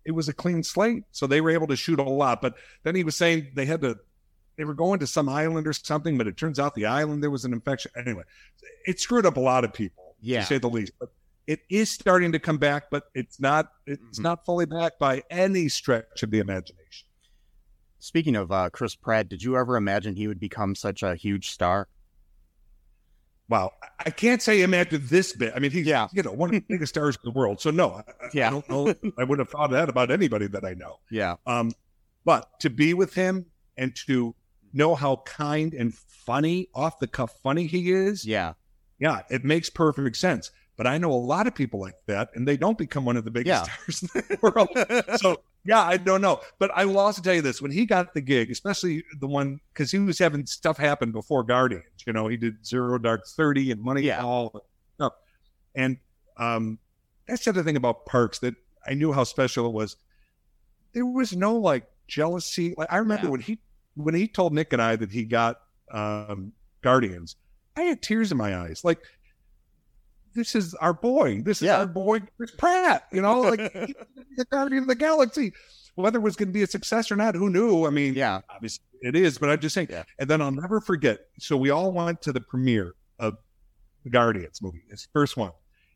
it was a clean slate. So they were able to shoot a lot. But then he was saying they had to. They were going to some island or something, but it turns out the island there was an infection. Anyway, it screwed up a lot of people, Yeah. to say the least. But it is starting to come back, but it's not. It's Mhm. not fully back by any stretch of the imagination. Speaking of uh, Chris Pratt, did you ever imagine he would become such a huge star? Wow, I- can't say imagine this bit. I mean, he's Yeah. you know one of the biggest stars in the world. So no, I, I- Yeah. I don't know. I wouldn't have thought that about anybody that I know. Yeah. Um, but to be with him and to know how kind and funny, off the cuff funny he is, Yeah. yeah, it makes perfect sense. But I know a lot of people like that, and they don't become one of the biggest Yeah. stars in the world. so yeah, I don't know. But I will also tell you this: when he got the gig, especially the one because he was having stuff happen before Guardians. You know, he did Zero Dark Thirty and Moneyball Yeah. and stuff. And um, that's the other thing about Parks that I knew how special it was. There was no like jealousy. Like I remember Yeah. when he when he told Nick and I that he got um, Guardians, I had tears in my eyes. Like this is our boy. This is Yeah. our boy, Chris Pratt. You know, like the Guardian of the Galaxy. Whether it was going to be a success or not, who knew? I mean, Yeah. obviously it is, but I'm just saying. Yeah. And then I'll never forget. So we all went to the premiere of the Guardians movie, his first one.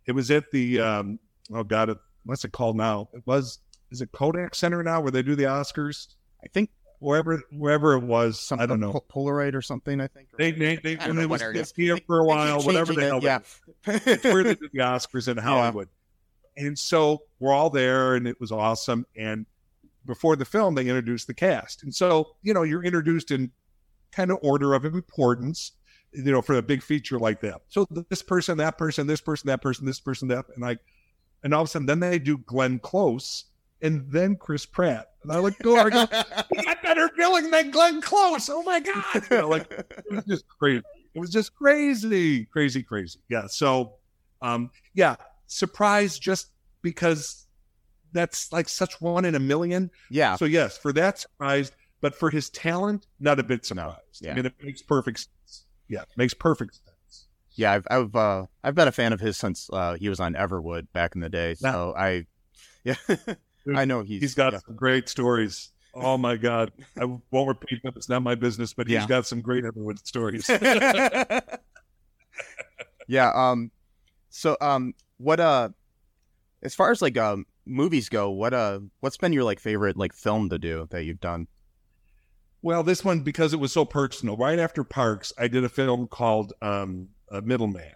It was at the um, oh god, it- what's it called now? It was is it Kodak Center now where they do the Oscars? I think Wherever wherever it was, some I don't know. Polaroid or something. I think. They they, they when it was here for a while, whatever the hell. it, yeah. it's where they do the Oscars in Hollywood. And so we're all there, and it was awesome. And before the film, they introduced the cast, and so you know you're introduced in kind of order of importance, you know, for a big feature like that. So this person, that person, this person, that person, this person, that, and like, and all of a sudden, then they do Glenn Close, and then Chris Pratt, and I look go, I go, he got better billing than Glenn Close. Oh my god! You know, like it was just crazy. It was just crazy, crazy, crazy. Yeah. So, um, yeah, surprise just because that's like such one in a million. yeah. So yes, for that surprised, but for his talent, not a bit surprised. yeah. I mean, it makes perfect sense. Yeah, makes perfect sense. Yeah, I've I've uh, I've been a fan of his since uh, he was on Everwood back in the day. So I, yeah, I know he's He's got yeah. some great stories. Oh my God, I won't repeat them. It's not my business, but Yeah. he's got some great Everwood stories. yeah. Um. So um, what uh, as far as like um movies go, what uh, what's been your like favorite like film to do that you've done? Well, this one because it was so personal. Right after Parks, I did a film called um, a Middleman.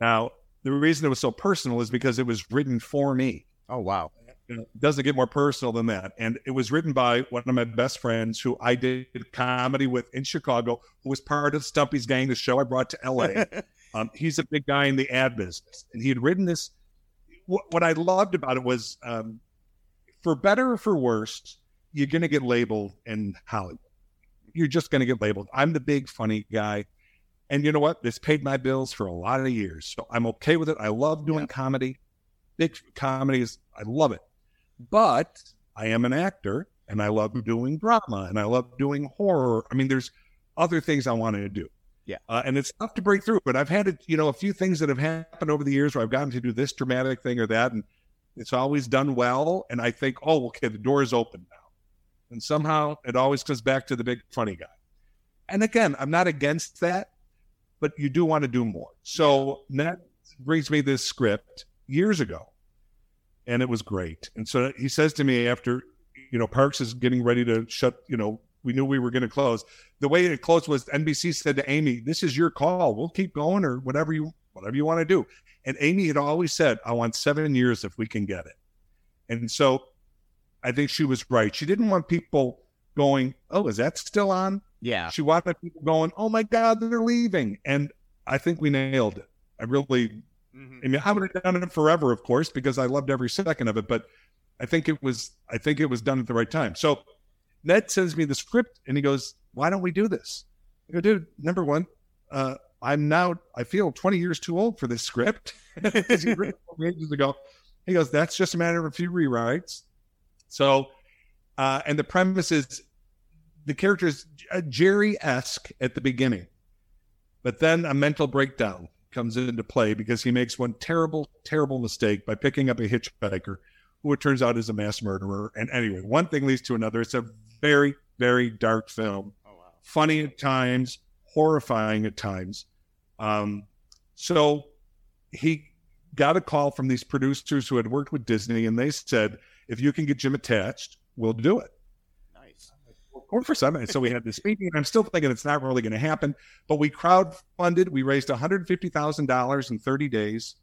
Now, the reason it was so personal is because it was written for me. Oh wow. It doesn't get more personal than that. And it was written by one of my best friends who I did comedy with in Chicago, who was part of Stumpy's Gang, the show I brought to LA. um, he's a big guy in the ad business. And he had written this. What, what I loved about it was, um, for better or for worse, you're going to get labeled in Hollywood. You're just going to get labeled. I'm the big funny guy. And you know what? This paid my bills for a lot of years. So I'm okay with it. I love doing comedy. Big comedy is, I love it. But I am an actor and I love doing drama, and I love doing horror. I mean, there's other things I wanted to do. Yeah. Uh, and it's tough to break through, but I've had, it, you know, a few things that have happened over the years where I've gotten to do this dramatic thing or that, and it's always done well. And I think, oh, okay, the door is open now. And somehow it always comes back to the big funny guy. And again, I'm not against that, but you do want to do more. So that brings me this script years ago, and it was great. And so he says to me after, you know, Parks is getting ready to shut, you know, we knew we were going to close. The way it closed was NBC said to Amy, "This is your call. We'll keep going or whatever you whatever you want to do." And Amy had always said, "I want seven years if we can get it." And so, I think she was right. She didn't want people going, "Oh, is that still on?" Yeah. She wanted people going, "Oh my God, they're leaving," and I think we nailed it. I really, Mhm. I mean, I would have done it forever, of course, because I loved every second of it. But I think it was, I think it was done at the right time. So Ned sends me the script, and he goes, "Why don't we do this?" I go, "Dude, number one, uh, I'm now, I feel 20 years too old for this script." he ages ago. He goes, "That's just a matter of a few rewrites." So, uh, and the premise is the character is uh, Jerry esque at the beginning, but then a mental breakdown comes into play because he makes one terrible, terrible mistake by picking up a hitchhiker who it turns out is a mass murderer. And anyway, one thing leads to another. It's a very, very dark film, Oh wow. funny at times, horrifying at times. Um, so he got a call from these producers who had worked with Disney, and they said, if you can get Jim attached, we'll do it. Or for some, And so we had this meeting. I'm still thinking it's not really going to happen, but we crowdfunded. We raised 150 thousand dollars in 30 days,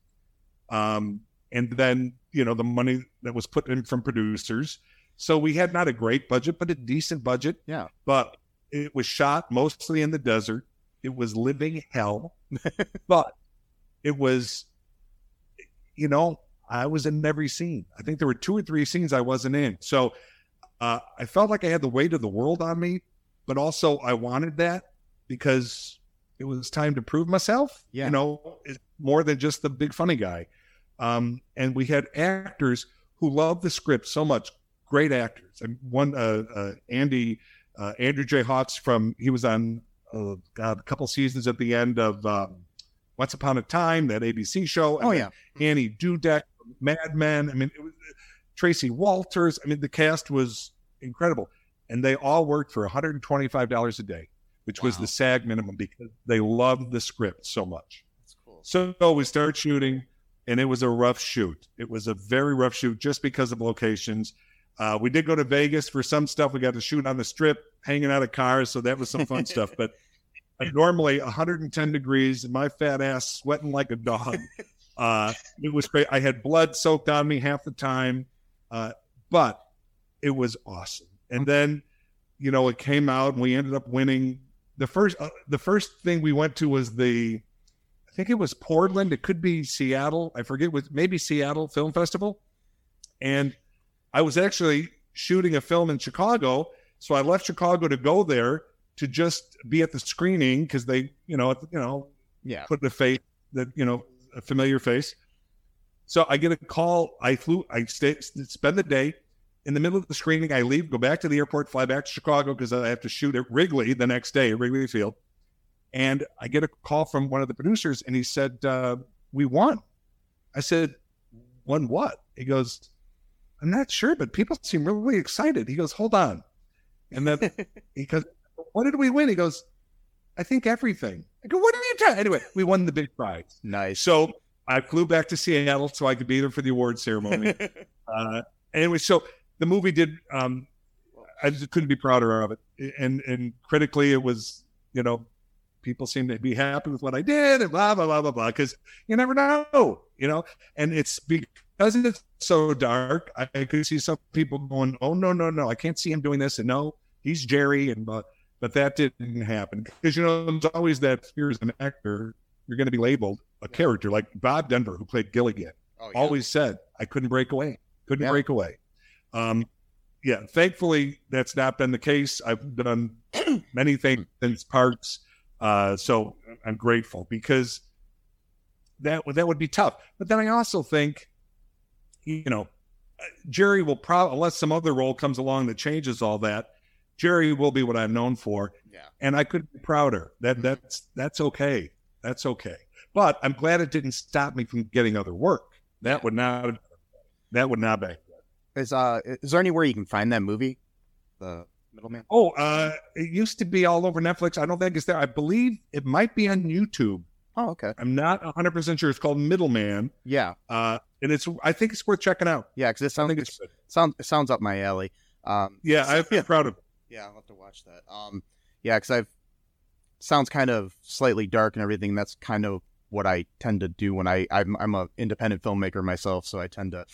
um, and then you know the money that was put in from producers. So we had not a great budget, but a decent budget. Yeah. But it was shot mostly in the desert. It was living hell, but it was, you know, I was in every scene. I think there were two or three scenes I wasn't in. So uh, I felt like I had the weight of the world on me, but also I wanted that because it was time to prove myself. Yeah. You know, more than just the big funny guy. Um, and we had actors who loved the script so much, great actors. And one, uh, uh, Andy, uh, Andrew J. Hawks from, he was on uh, God, a couple seasons at the end of um, Once Upon a Time, that ABC show. And Oh yeah. Annie Dudek, Mad Men. I mean, it was Tracey Walters. I mean, the cast was incredible, and they all worked for one hundred and twenty-five dollars a day, which was the SAG minimum because they loved the script so much. That's cool. So we start shooting, and it was a rough shoot. It was a very rough shoot just because of locations. Uh, we did go to Vegas for some stuff. We got to shoot on the strip, hanging out of cars, so that was some fun stuff. But uh, normally 110 degrees, and my fat ass sweating like a dog. Uh, it was great. I had blood soaked on me half the time, uh, but it was awesome. And then, you know, it came out, and we ended up winning the first. Uh, the first thing we went to was the I think it was Portland. It could be Seattle. I forget. Was maybe Seattle Film Festival. And I was actually shooting a film in Chicago, so I left Chicago to go there to just be at the screening because they, you know, you know, Yeah. put a face that you know a familiar face. So I get a call. I flew. I stay spend the day in the middle of the screening. I leave, go back to the airport, fly back to Chicago because I have to shoot at Wrigley the next day at Wrigley Field. And I get a call from one of the producers, and he said, uh, "We won." I said, "Won what?" He goes, "I'm not sure, but people seem really excited." He goes, "Hold on," and then he goes, "What did we win?" He goes, "I think everything." I go, "What are you talking?" Anyway, we won the big prize. Nice. So I flew back to Seattle so I could be there for the award ceremony. uh, anyway, so the movie did. Um, I just couldn't be prouder of it, and and critically, it was you know people seem to be happy with what I did, and blah blah blah blah blah. Because you never know, you know, and it's because it's so dark. I, I could see some people going, "Oh no no no, I can't see him doing this," and no, he's Jerry, and but but that didn't happen because you know there's always that fear as an actor you're going to be labeled a character like Bob Denver who played Gilligan Oh, always said I couldn't break away, couldn't Yeah. break away. Um, yeah, thankfully that's not been the case. I've done many things since Parks, uh, so I'm grateful because that would that would be tough. But then I also think, you know, Jerry will probably, unless some other role comes along that changes all that, Jerry will be what I'm known for. Yeah. And I couldn't be prouder. That that's that's okay. That's okay. But I'm glad it didn't stop me from getting other work. That would not that would not be. Is uh is there anywhere you can find that movie? The middleman? Oh, uh it used to be all over Netflix. I don't think it's there. I believe it might be on YouTube. Oh, okay. I'm not 100% sure. It's called Middleman. Yeah. Uh and it's I think it's worth checking out. Yeah, because it I sounds think it's sounds it sounds up my alley. Um Yeah, I'm Yeah. proud of it. Yeah, I'll have to watch that. Um, yeah, because I've sounds kind of slightly dark and everything. That's kind of what I tend to do when I I'm I'm a independent filmmaker myself, so I tend to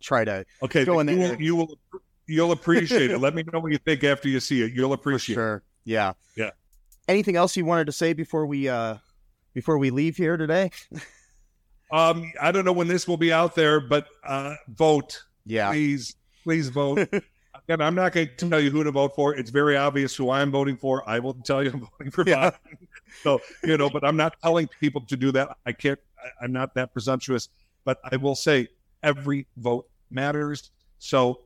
try to Okay, Go in you there. will, you will you'll appreciate it. Let me know what you think after you see it. You'll for appreciate it. Yeah, Yeah. Anything else you wanted to say before we uh before we leave here today? Um, I don't know when this will be out there, but uh, vote, Yeah, please, please vote. Again, I'm not going to tell you who to vote for. It's very obvious who I'm voting for. I will tell you I'm voting for Yeah. Biden. So you know, but I'm not telling people to do that. I can't. I, I'm not that presumptuous. But I will say every vote matters. So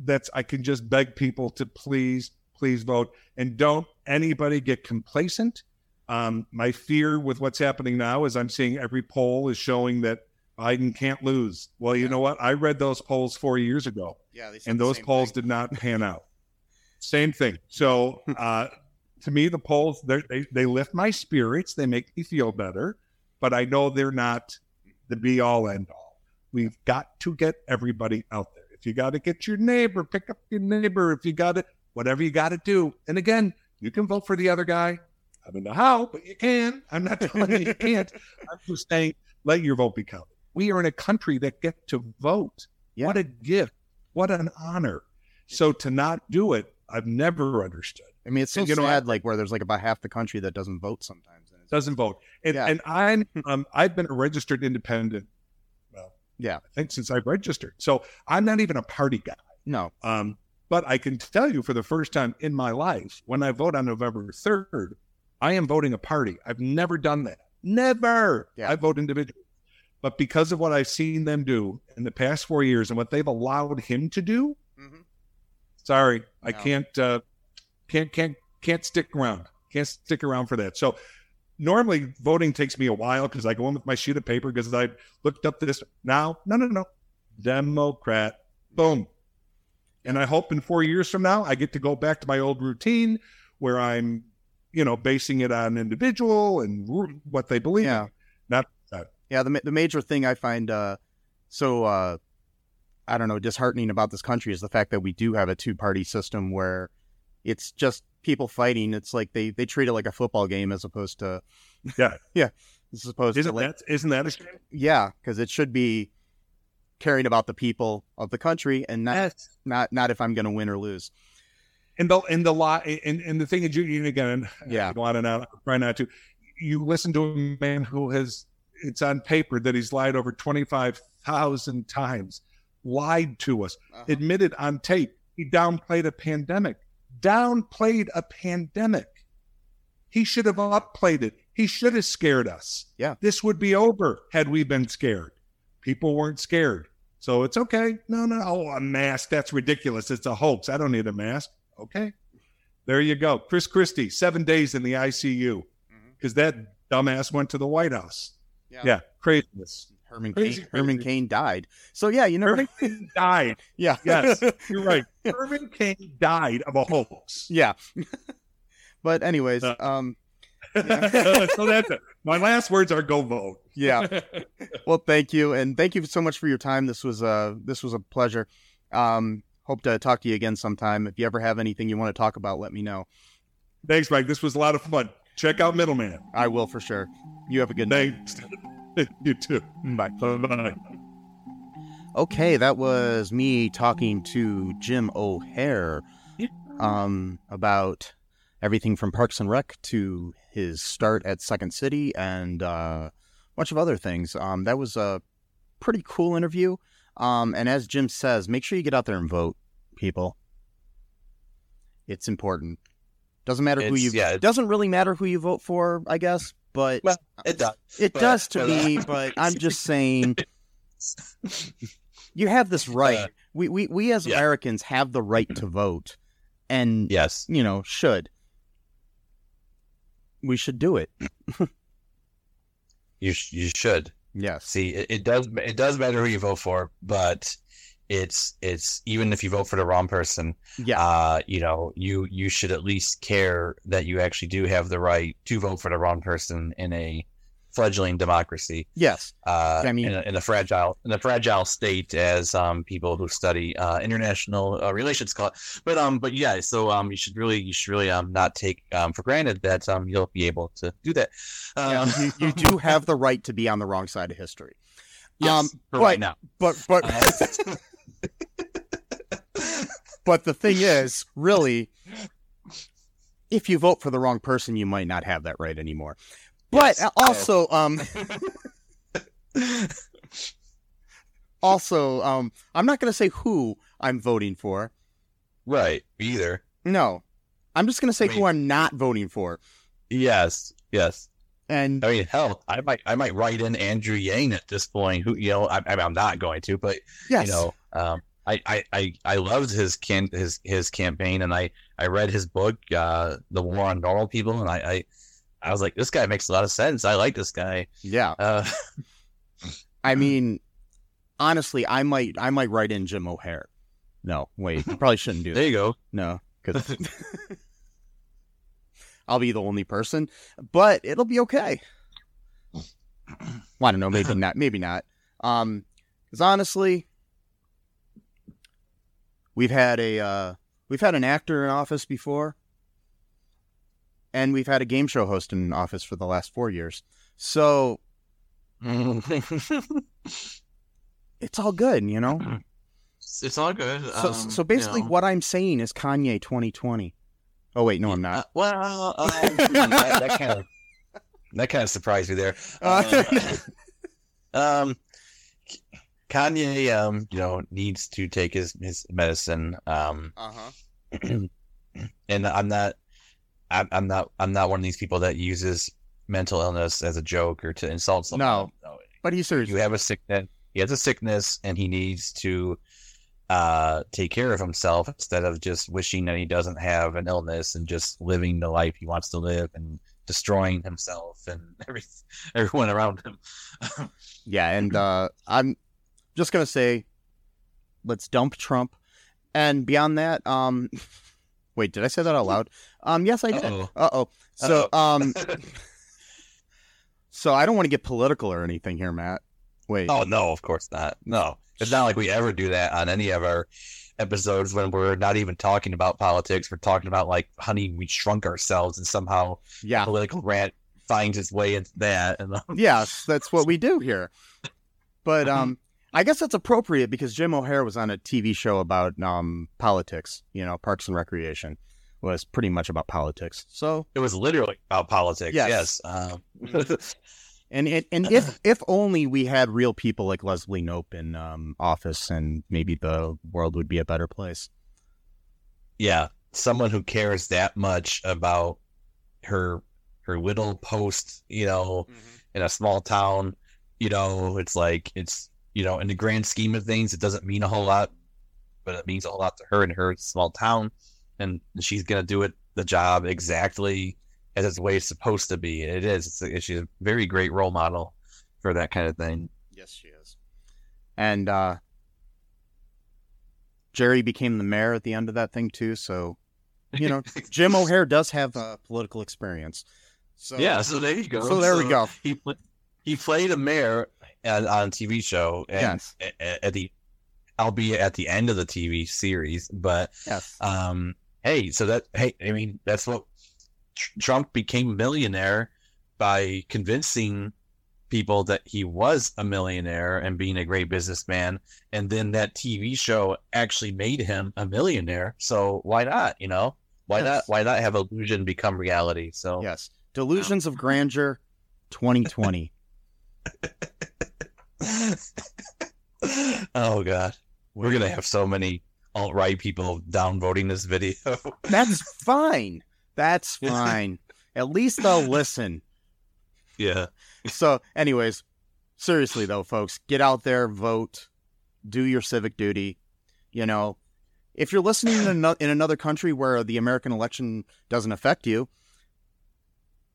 that's I can just beg people to please, please vote, and don't anybody get complacent. Um, my fear with what's happening now is I'm seeing every poll is showing that Biden can't lose. Well, you know what? I read those polls four years ago, yeah, and those polls thing. did not pan out. Same thing. So, uh, to me, the polls they they lift my spirits. They make me feel better, but I know they're not the be all end all. We've got to get everybody out there. If you got to get your neighbor, pick up your neighbor. If you got to, whatever you got to do. And again, you can vote for the other guy. I don't know how, but you can. I'm not telling you you can't. I'm just saying, let your vote be counted. We are in a country that get to vote. Yeah. What a gift. What an honor. So to not do it, I've never understood. I mean, it's so you know, sad, like where there's like about half the country that doesn't vote sometimes. Doesn't vote. And Yeah. and I'm um I've been a registered independent. Well, Yeah. I think since I've registered. So I'm not even a party guy. No, Um, but I can tell you for the first time in my life, when I vote on November 3rd, I am voting a party. I've never done that. Never. Yeah. I vote individually. But because of what I've seen them do in the past four years and what they've allowed him to do, Mhm. sorry, I can't, uh, can't, can't, can't stick around. Can't stick around for that. So normally voting takes me a while because I go in with my sheet of paper because I looked up this. Now, no, no, no. Democrat. Boom. And I hope in four years from now, I get to go back to my old routine where I'm, you know, basing it on individual and what they believe. Yeah. Not that. Yeah, the the major thing I find uh, so uh, I don't know disheartening about this country is the fact that we do have a two party system where it's just people fighting. It's like they they treat it like a football game as opposed to Yeah. yeah as opposed Isn't to like, that, isn't that a shame? yeah because it should be caring about the people of the country and not not not if I'm going to win or lose. And the and the lot and, and the thing is, you again, Yeah. I go on and on. I try not to. You listen to a man who has it's on paper that he's lied over twenty five thousand times, lied to us, Uh-huh. admitted on tape he downplayed a pandemic, downplayed a pandemic. He should have upplayed it. He should have scared us. Yeah. this would be over had we been scared. People weren't scared. So it's okay. No, no. Oh, a mask. That's ridiculous. It's a hoax. I don't need a mask. Okay. There you go. Chris Christie, seven days in the ICU because mm-hmm. that dumbass went to the White House. Yeah. Yeah. Craziness. Herman Crazy, Cain, Herman. Cain died. So yeah, you know, Herman Cain died. yeah, Yes, you're right. Herman Cain died of a hoax. yeah. but anyways, Uh, um, so that's it. My last words are go vote. yeah. Well, thank you, and thank you so much for your time. This was uh this was a pleasure. Um, hope to talk to you again sometime. If you ever have anything you want to talk about, let me know. Thanks, Mike. This was a lot of fun. Check out Middleman. I will for sure. You have a good night. Thanks. you too. Bye. Bye. Okay, that was me talking to Jim O'Heir um, about everything from Parks and Rec to his start at Second City and uh, a bunch of other things. Um, that was a pretty cool interview. Um, and as Jim says, make sure you get out there and vote, people. It's important. Doesn't matter who you. yeah, it doesn't really matter who you vote for, I guess. But Well, it does. it but- does to me. uh, But I'm just saying. you have this right. Uh, we, we we as yeah. Americans have the right to vote, and Yes. you know should we should do it. You sh- you should. Yes. See, it, it does it does matter who you vote for, but it's it's even if you vote for the wrong person, Yeah. uh, you know, you you should at least care that you actually do have the right to vote for the wrong person in a fledgling democracy. yes. Uh, I mean- in, a, in a fragile in a fragile state, as um people who study uh, international uh, relations call it. But um, but yeah, so um, you should really you should really um not take um for granted that um you'll be able to do that. Yeah, Um, you, you do have the right to be on the wrong side of history. yes, um, but- right now. But but Uh, but the thing is, really, if you vote for the wrong person, you might not have that right anymore. But Yes. also, um, also, um, I'm not going to say who I'm voting for. right, either. No, I'm just going to say I mean- who I'm not voting for. Yes, yes. And I mean, hell, I might, I might write in Andrew Yang at this point. Who, you know, I, I I'm not going to, but yes, you know, um, I, I, I, I loved his can his his campaign, and I, I read his book, uh, The War on Normal People, and I, I, I was like, this guy makes a lot of sense. I like this guy. yeah. Uh, I mean, honestly, I might, I might write in Jim O'Heir. No, wait, probably shouldn't do there that. you go. No, because I'll be the only person, but it'll be okay. Well, I don't know, maybe not, maybe not. Um, because honestly, we've had a uh, we've had an actor in office before, and we've had a game show host in office for the last four years. So it's all good, you know. it's, all good. So, Um, so basically, you know. what I'm saying is Kanye 2020. Oh wait, no, I'm Uh, not. well, um, that, that kind of that kind of surprised me there. Uh, Uh, um, Kanye, um, you know, needs to take his his medicine. Um, Uh huh. and I'm not, I'm, I'm not, I'm not one of these people that uses mental illness as a joke or to insult someone. No. But he's serious. you have a sickness. He has a sickness, and he needs to uh take care of himself instead of just wishing that he doesn't have an illness and just living the life he wants to live and destroying himself and every, everyone around him. Yeah, and uh, I'm just gonna say, let's dump Trump. And beyond that, um, wait, did I say that out loud? Um, yes, I did. Uh oh. So, um, so I don't want to get political or anything here, Matt. Wait. Oh no, of course not. No, it's not like we ever do that on any of our episodes when we're not even talking about politics. We're talking about like, honey, we shrunk ourselves, and somehow yeah. political rant finds its way into that. And um, Yes, that's what we do here. But um, I guess that's appropriate because Jim O'Heir was on a TV show about um politics. You know, Parks and Recreation was pretty much about politics. So, it was literally about politics. Yes. Yes. Um, and it, and if if only we had real people like Leslie Knope in um office, and maybe the world would be a better place. yeah, someone who cares that much about her her little post, you know, in a small town, you know, it's like it's you know, in the grand scheme of things, it doesn't mean a whole lot, but it means a whole lot to her in her small town, and she's gonna do it the job exactly as it's way it's supposed to be. It is. It's a, she's a very great role model for that kind of thing. Yes, she is. And uh Jerry became the mayor at the end of that thing too, so you know, Jim O'Heir does have uh, political experience. So yeah, so there you go. So there we go. He pl- he played a mayor on a TV show, and Yes. at, at the, albeit at the end of the TV series, but Yes. um, hey, so that hey, I mean that's what Tr- Trump became a millionaire by convincing people that he was a millionaire and being a great businessman, and then that TV show actually made him a millionaire. So why not? You know, why not? Why not have illusion become reality? So Yes. Delusions of Grandeur 2020. oh god, we're gonna have so many alt right people downvoting this video. That's fine. That's fine. At least they'll listen. yeah, So, anyways, seriously though, folks, get out there, vote. do your civic duty. You know, if you're listening in, ano- in another country where the American election doesn't affect you,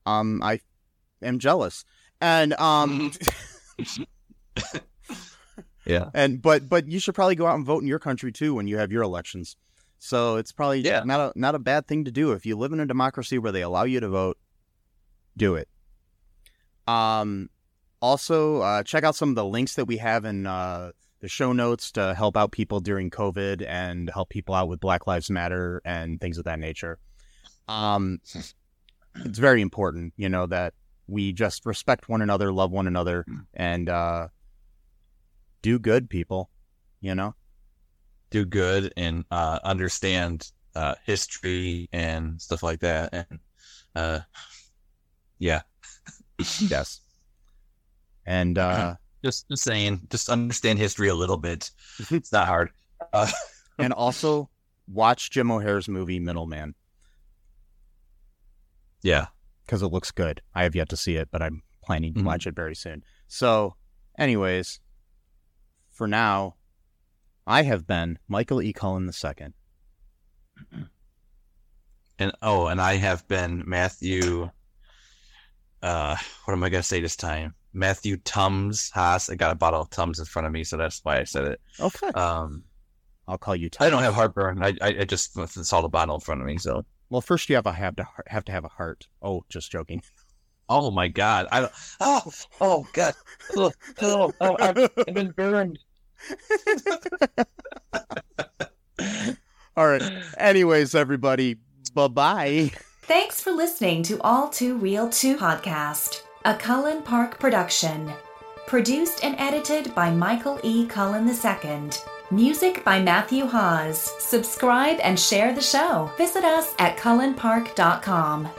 um, I am jealous. And um, Yeah. and but but you should probably go out and vote in your country too when you have your elections. So it's probably Yeah. not a not a bad thing to do if you live in a democracy where they allow you to vote. Do it. Um, also uh, check out some of the links that we have in uh, the show notes to help out people during COVID and help people out with Black Lives Matter and things of that nature. Um, it's very important, you know, that we just respect one another, love one another, and uh, do good, people. You know, Do good and uh, understand uh, history and stuff like that. And uh, yeah, yes. And uh, just just saying, just understand history a little bit. It's not hard. Uh, and also watch Jim O'Heir's movie Middleman yeah. because it looks good. I have yet to see it, but I'm planning to Mhm. watch it very soon. So, anyways, for now, I have been Michael E. Cullen II. And oh, and I have been Matthew. Uh, what am I gonna say this time? Matthew Tums Haase. I got a bottle of Tums in front of me, so that's why I said it. Okay. Um, I'll call you. I don't have heartburn. I I, I just saw the bottle in front of me. So, Well, first you have to have to have to have a heart. Oh, just joking. oh my god, I don't. Oh, oh god, oh, oh, oh I've, I've been burned. All right. Anyways, everybody, bye bye. Thanks for listening to All2ReelToo podcast, a Cullen Park production. Produced and edited by Michael E. Cullen II. Music by Matthew Haase. Subscribe and share the show. Visit us at cullenpark.com.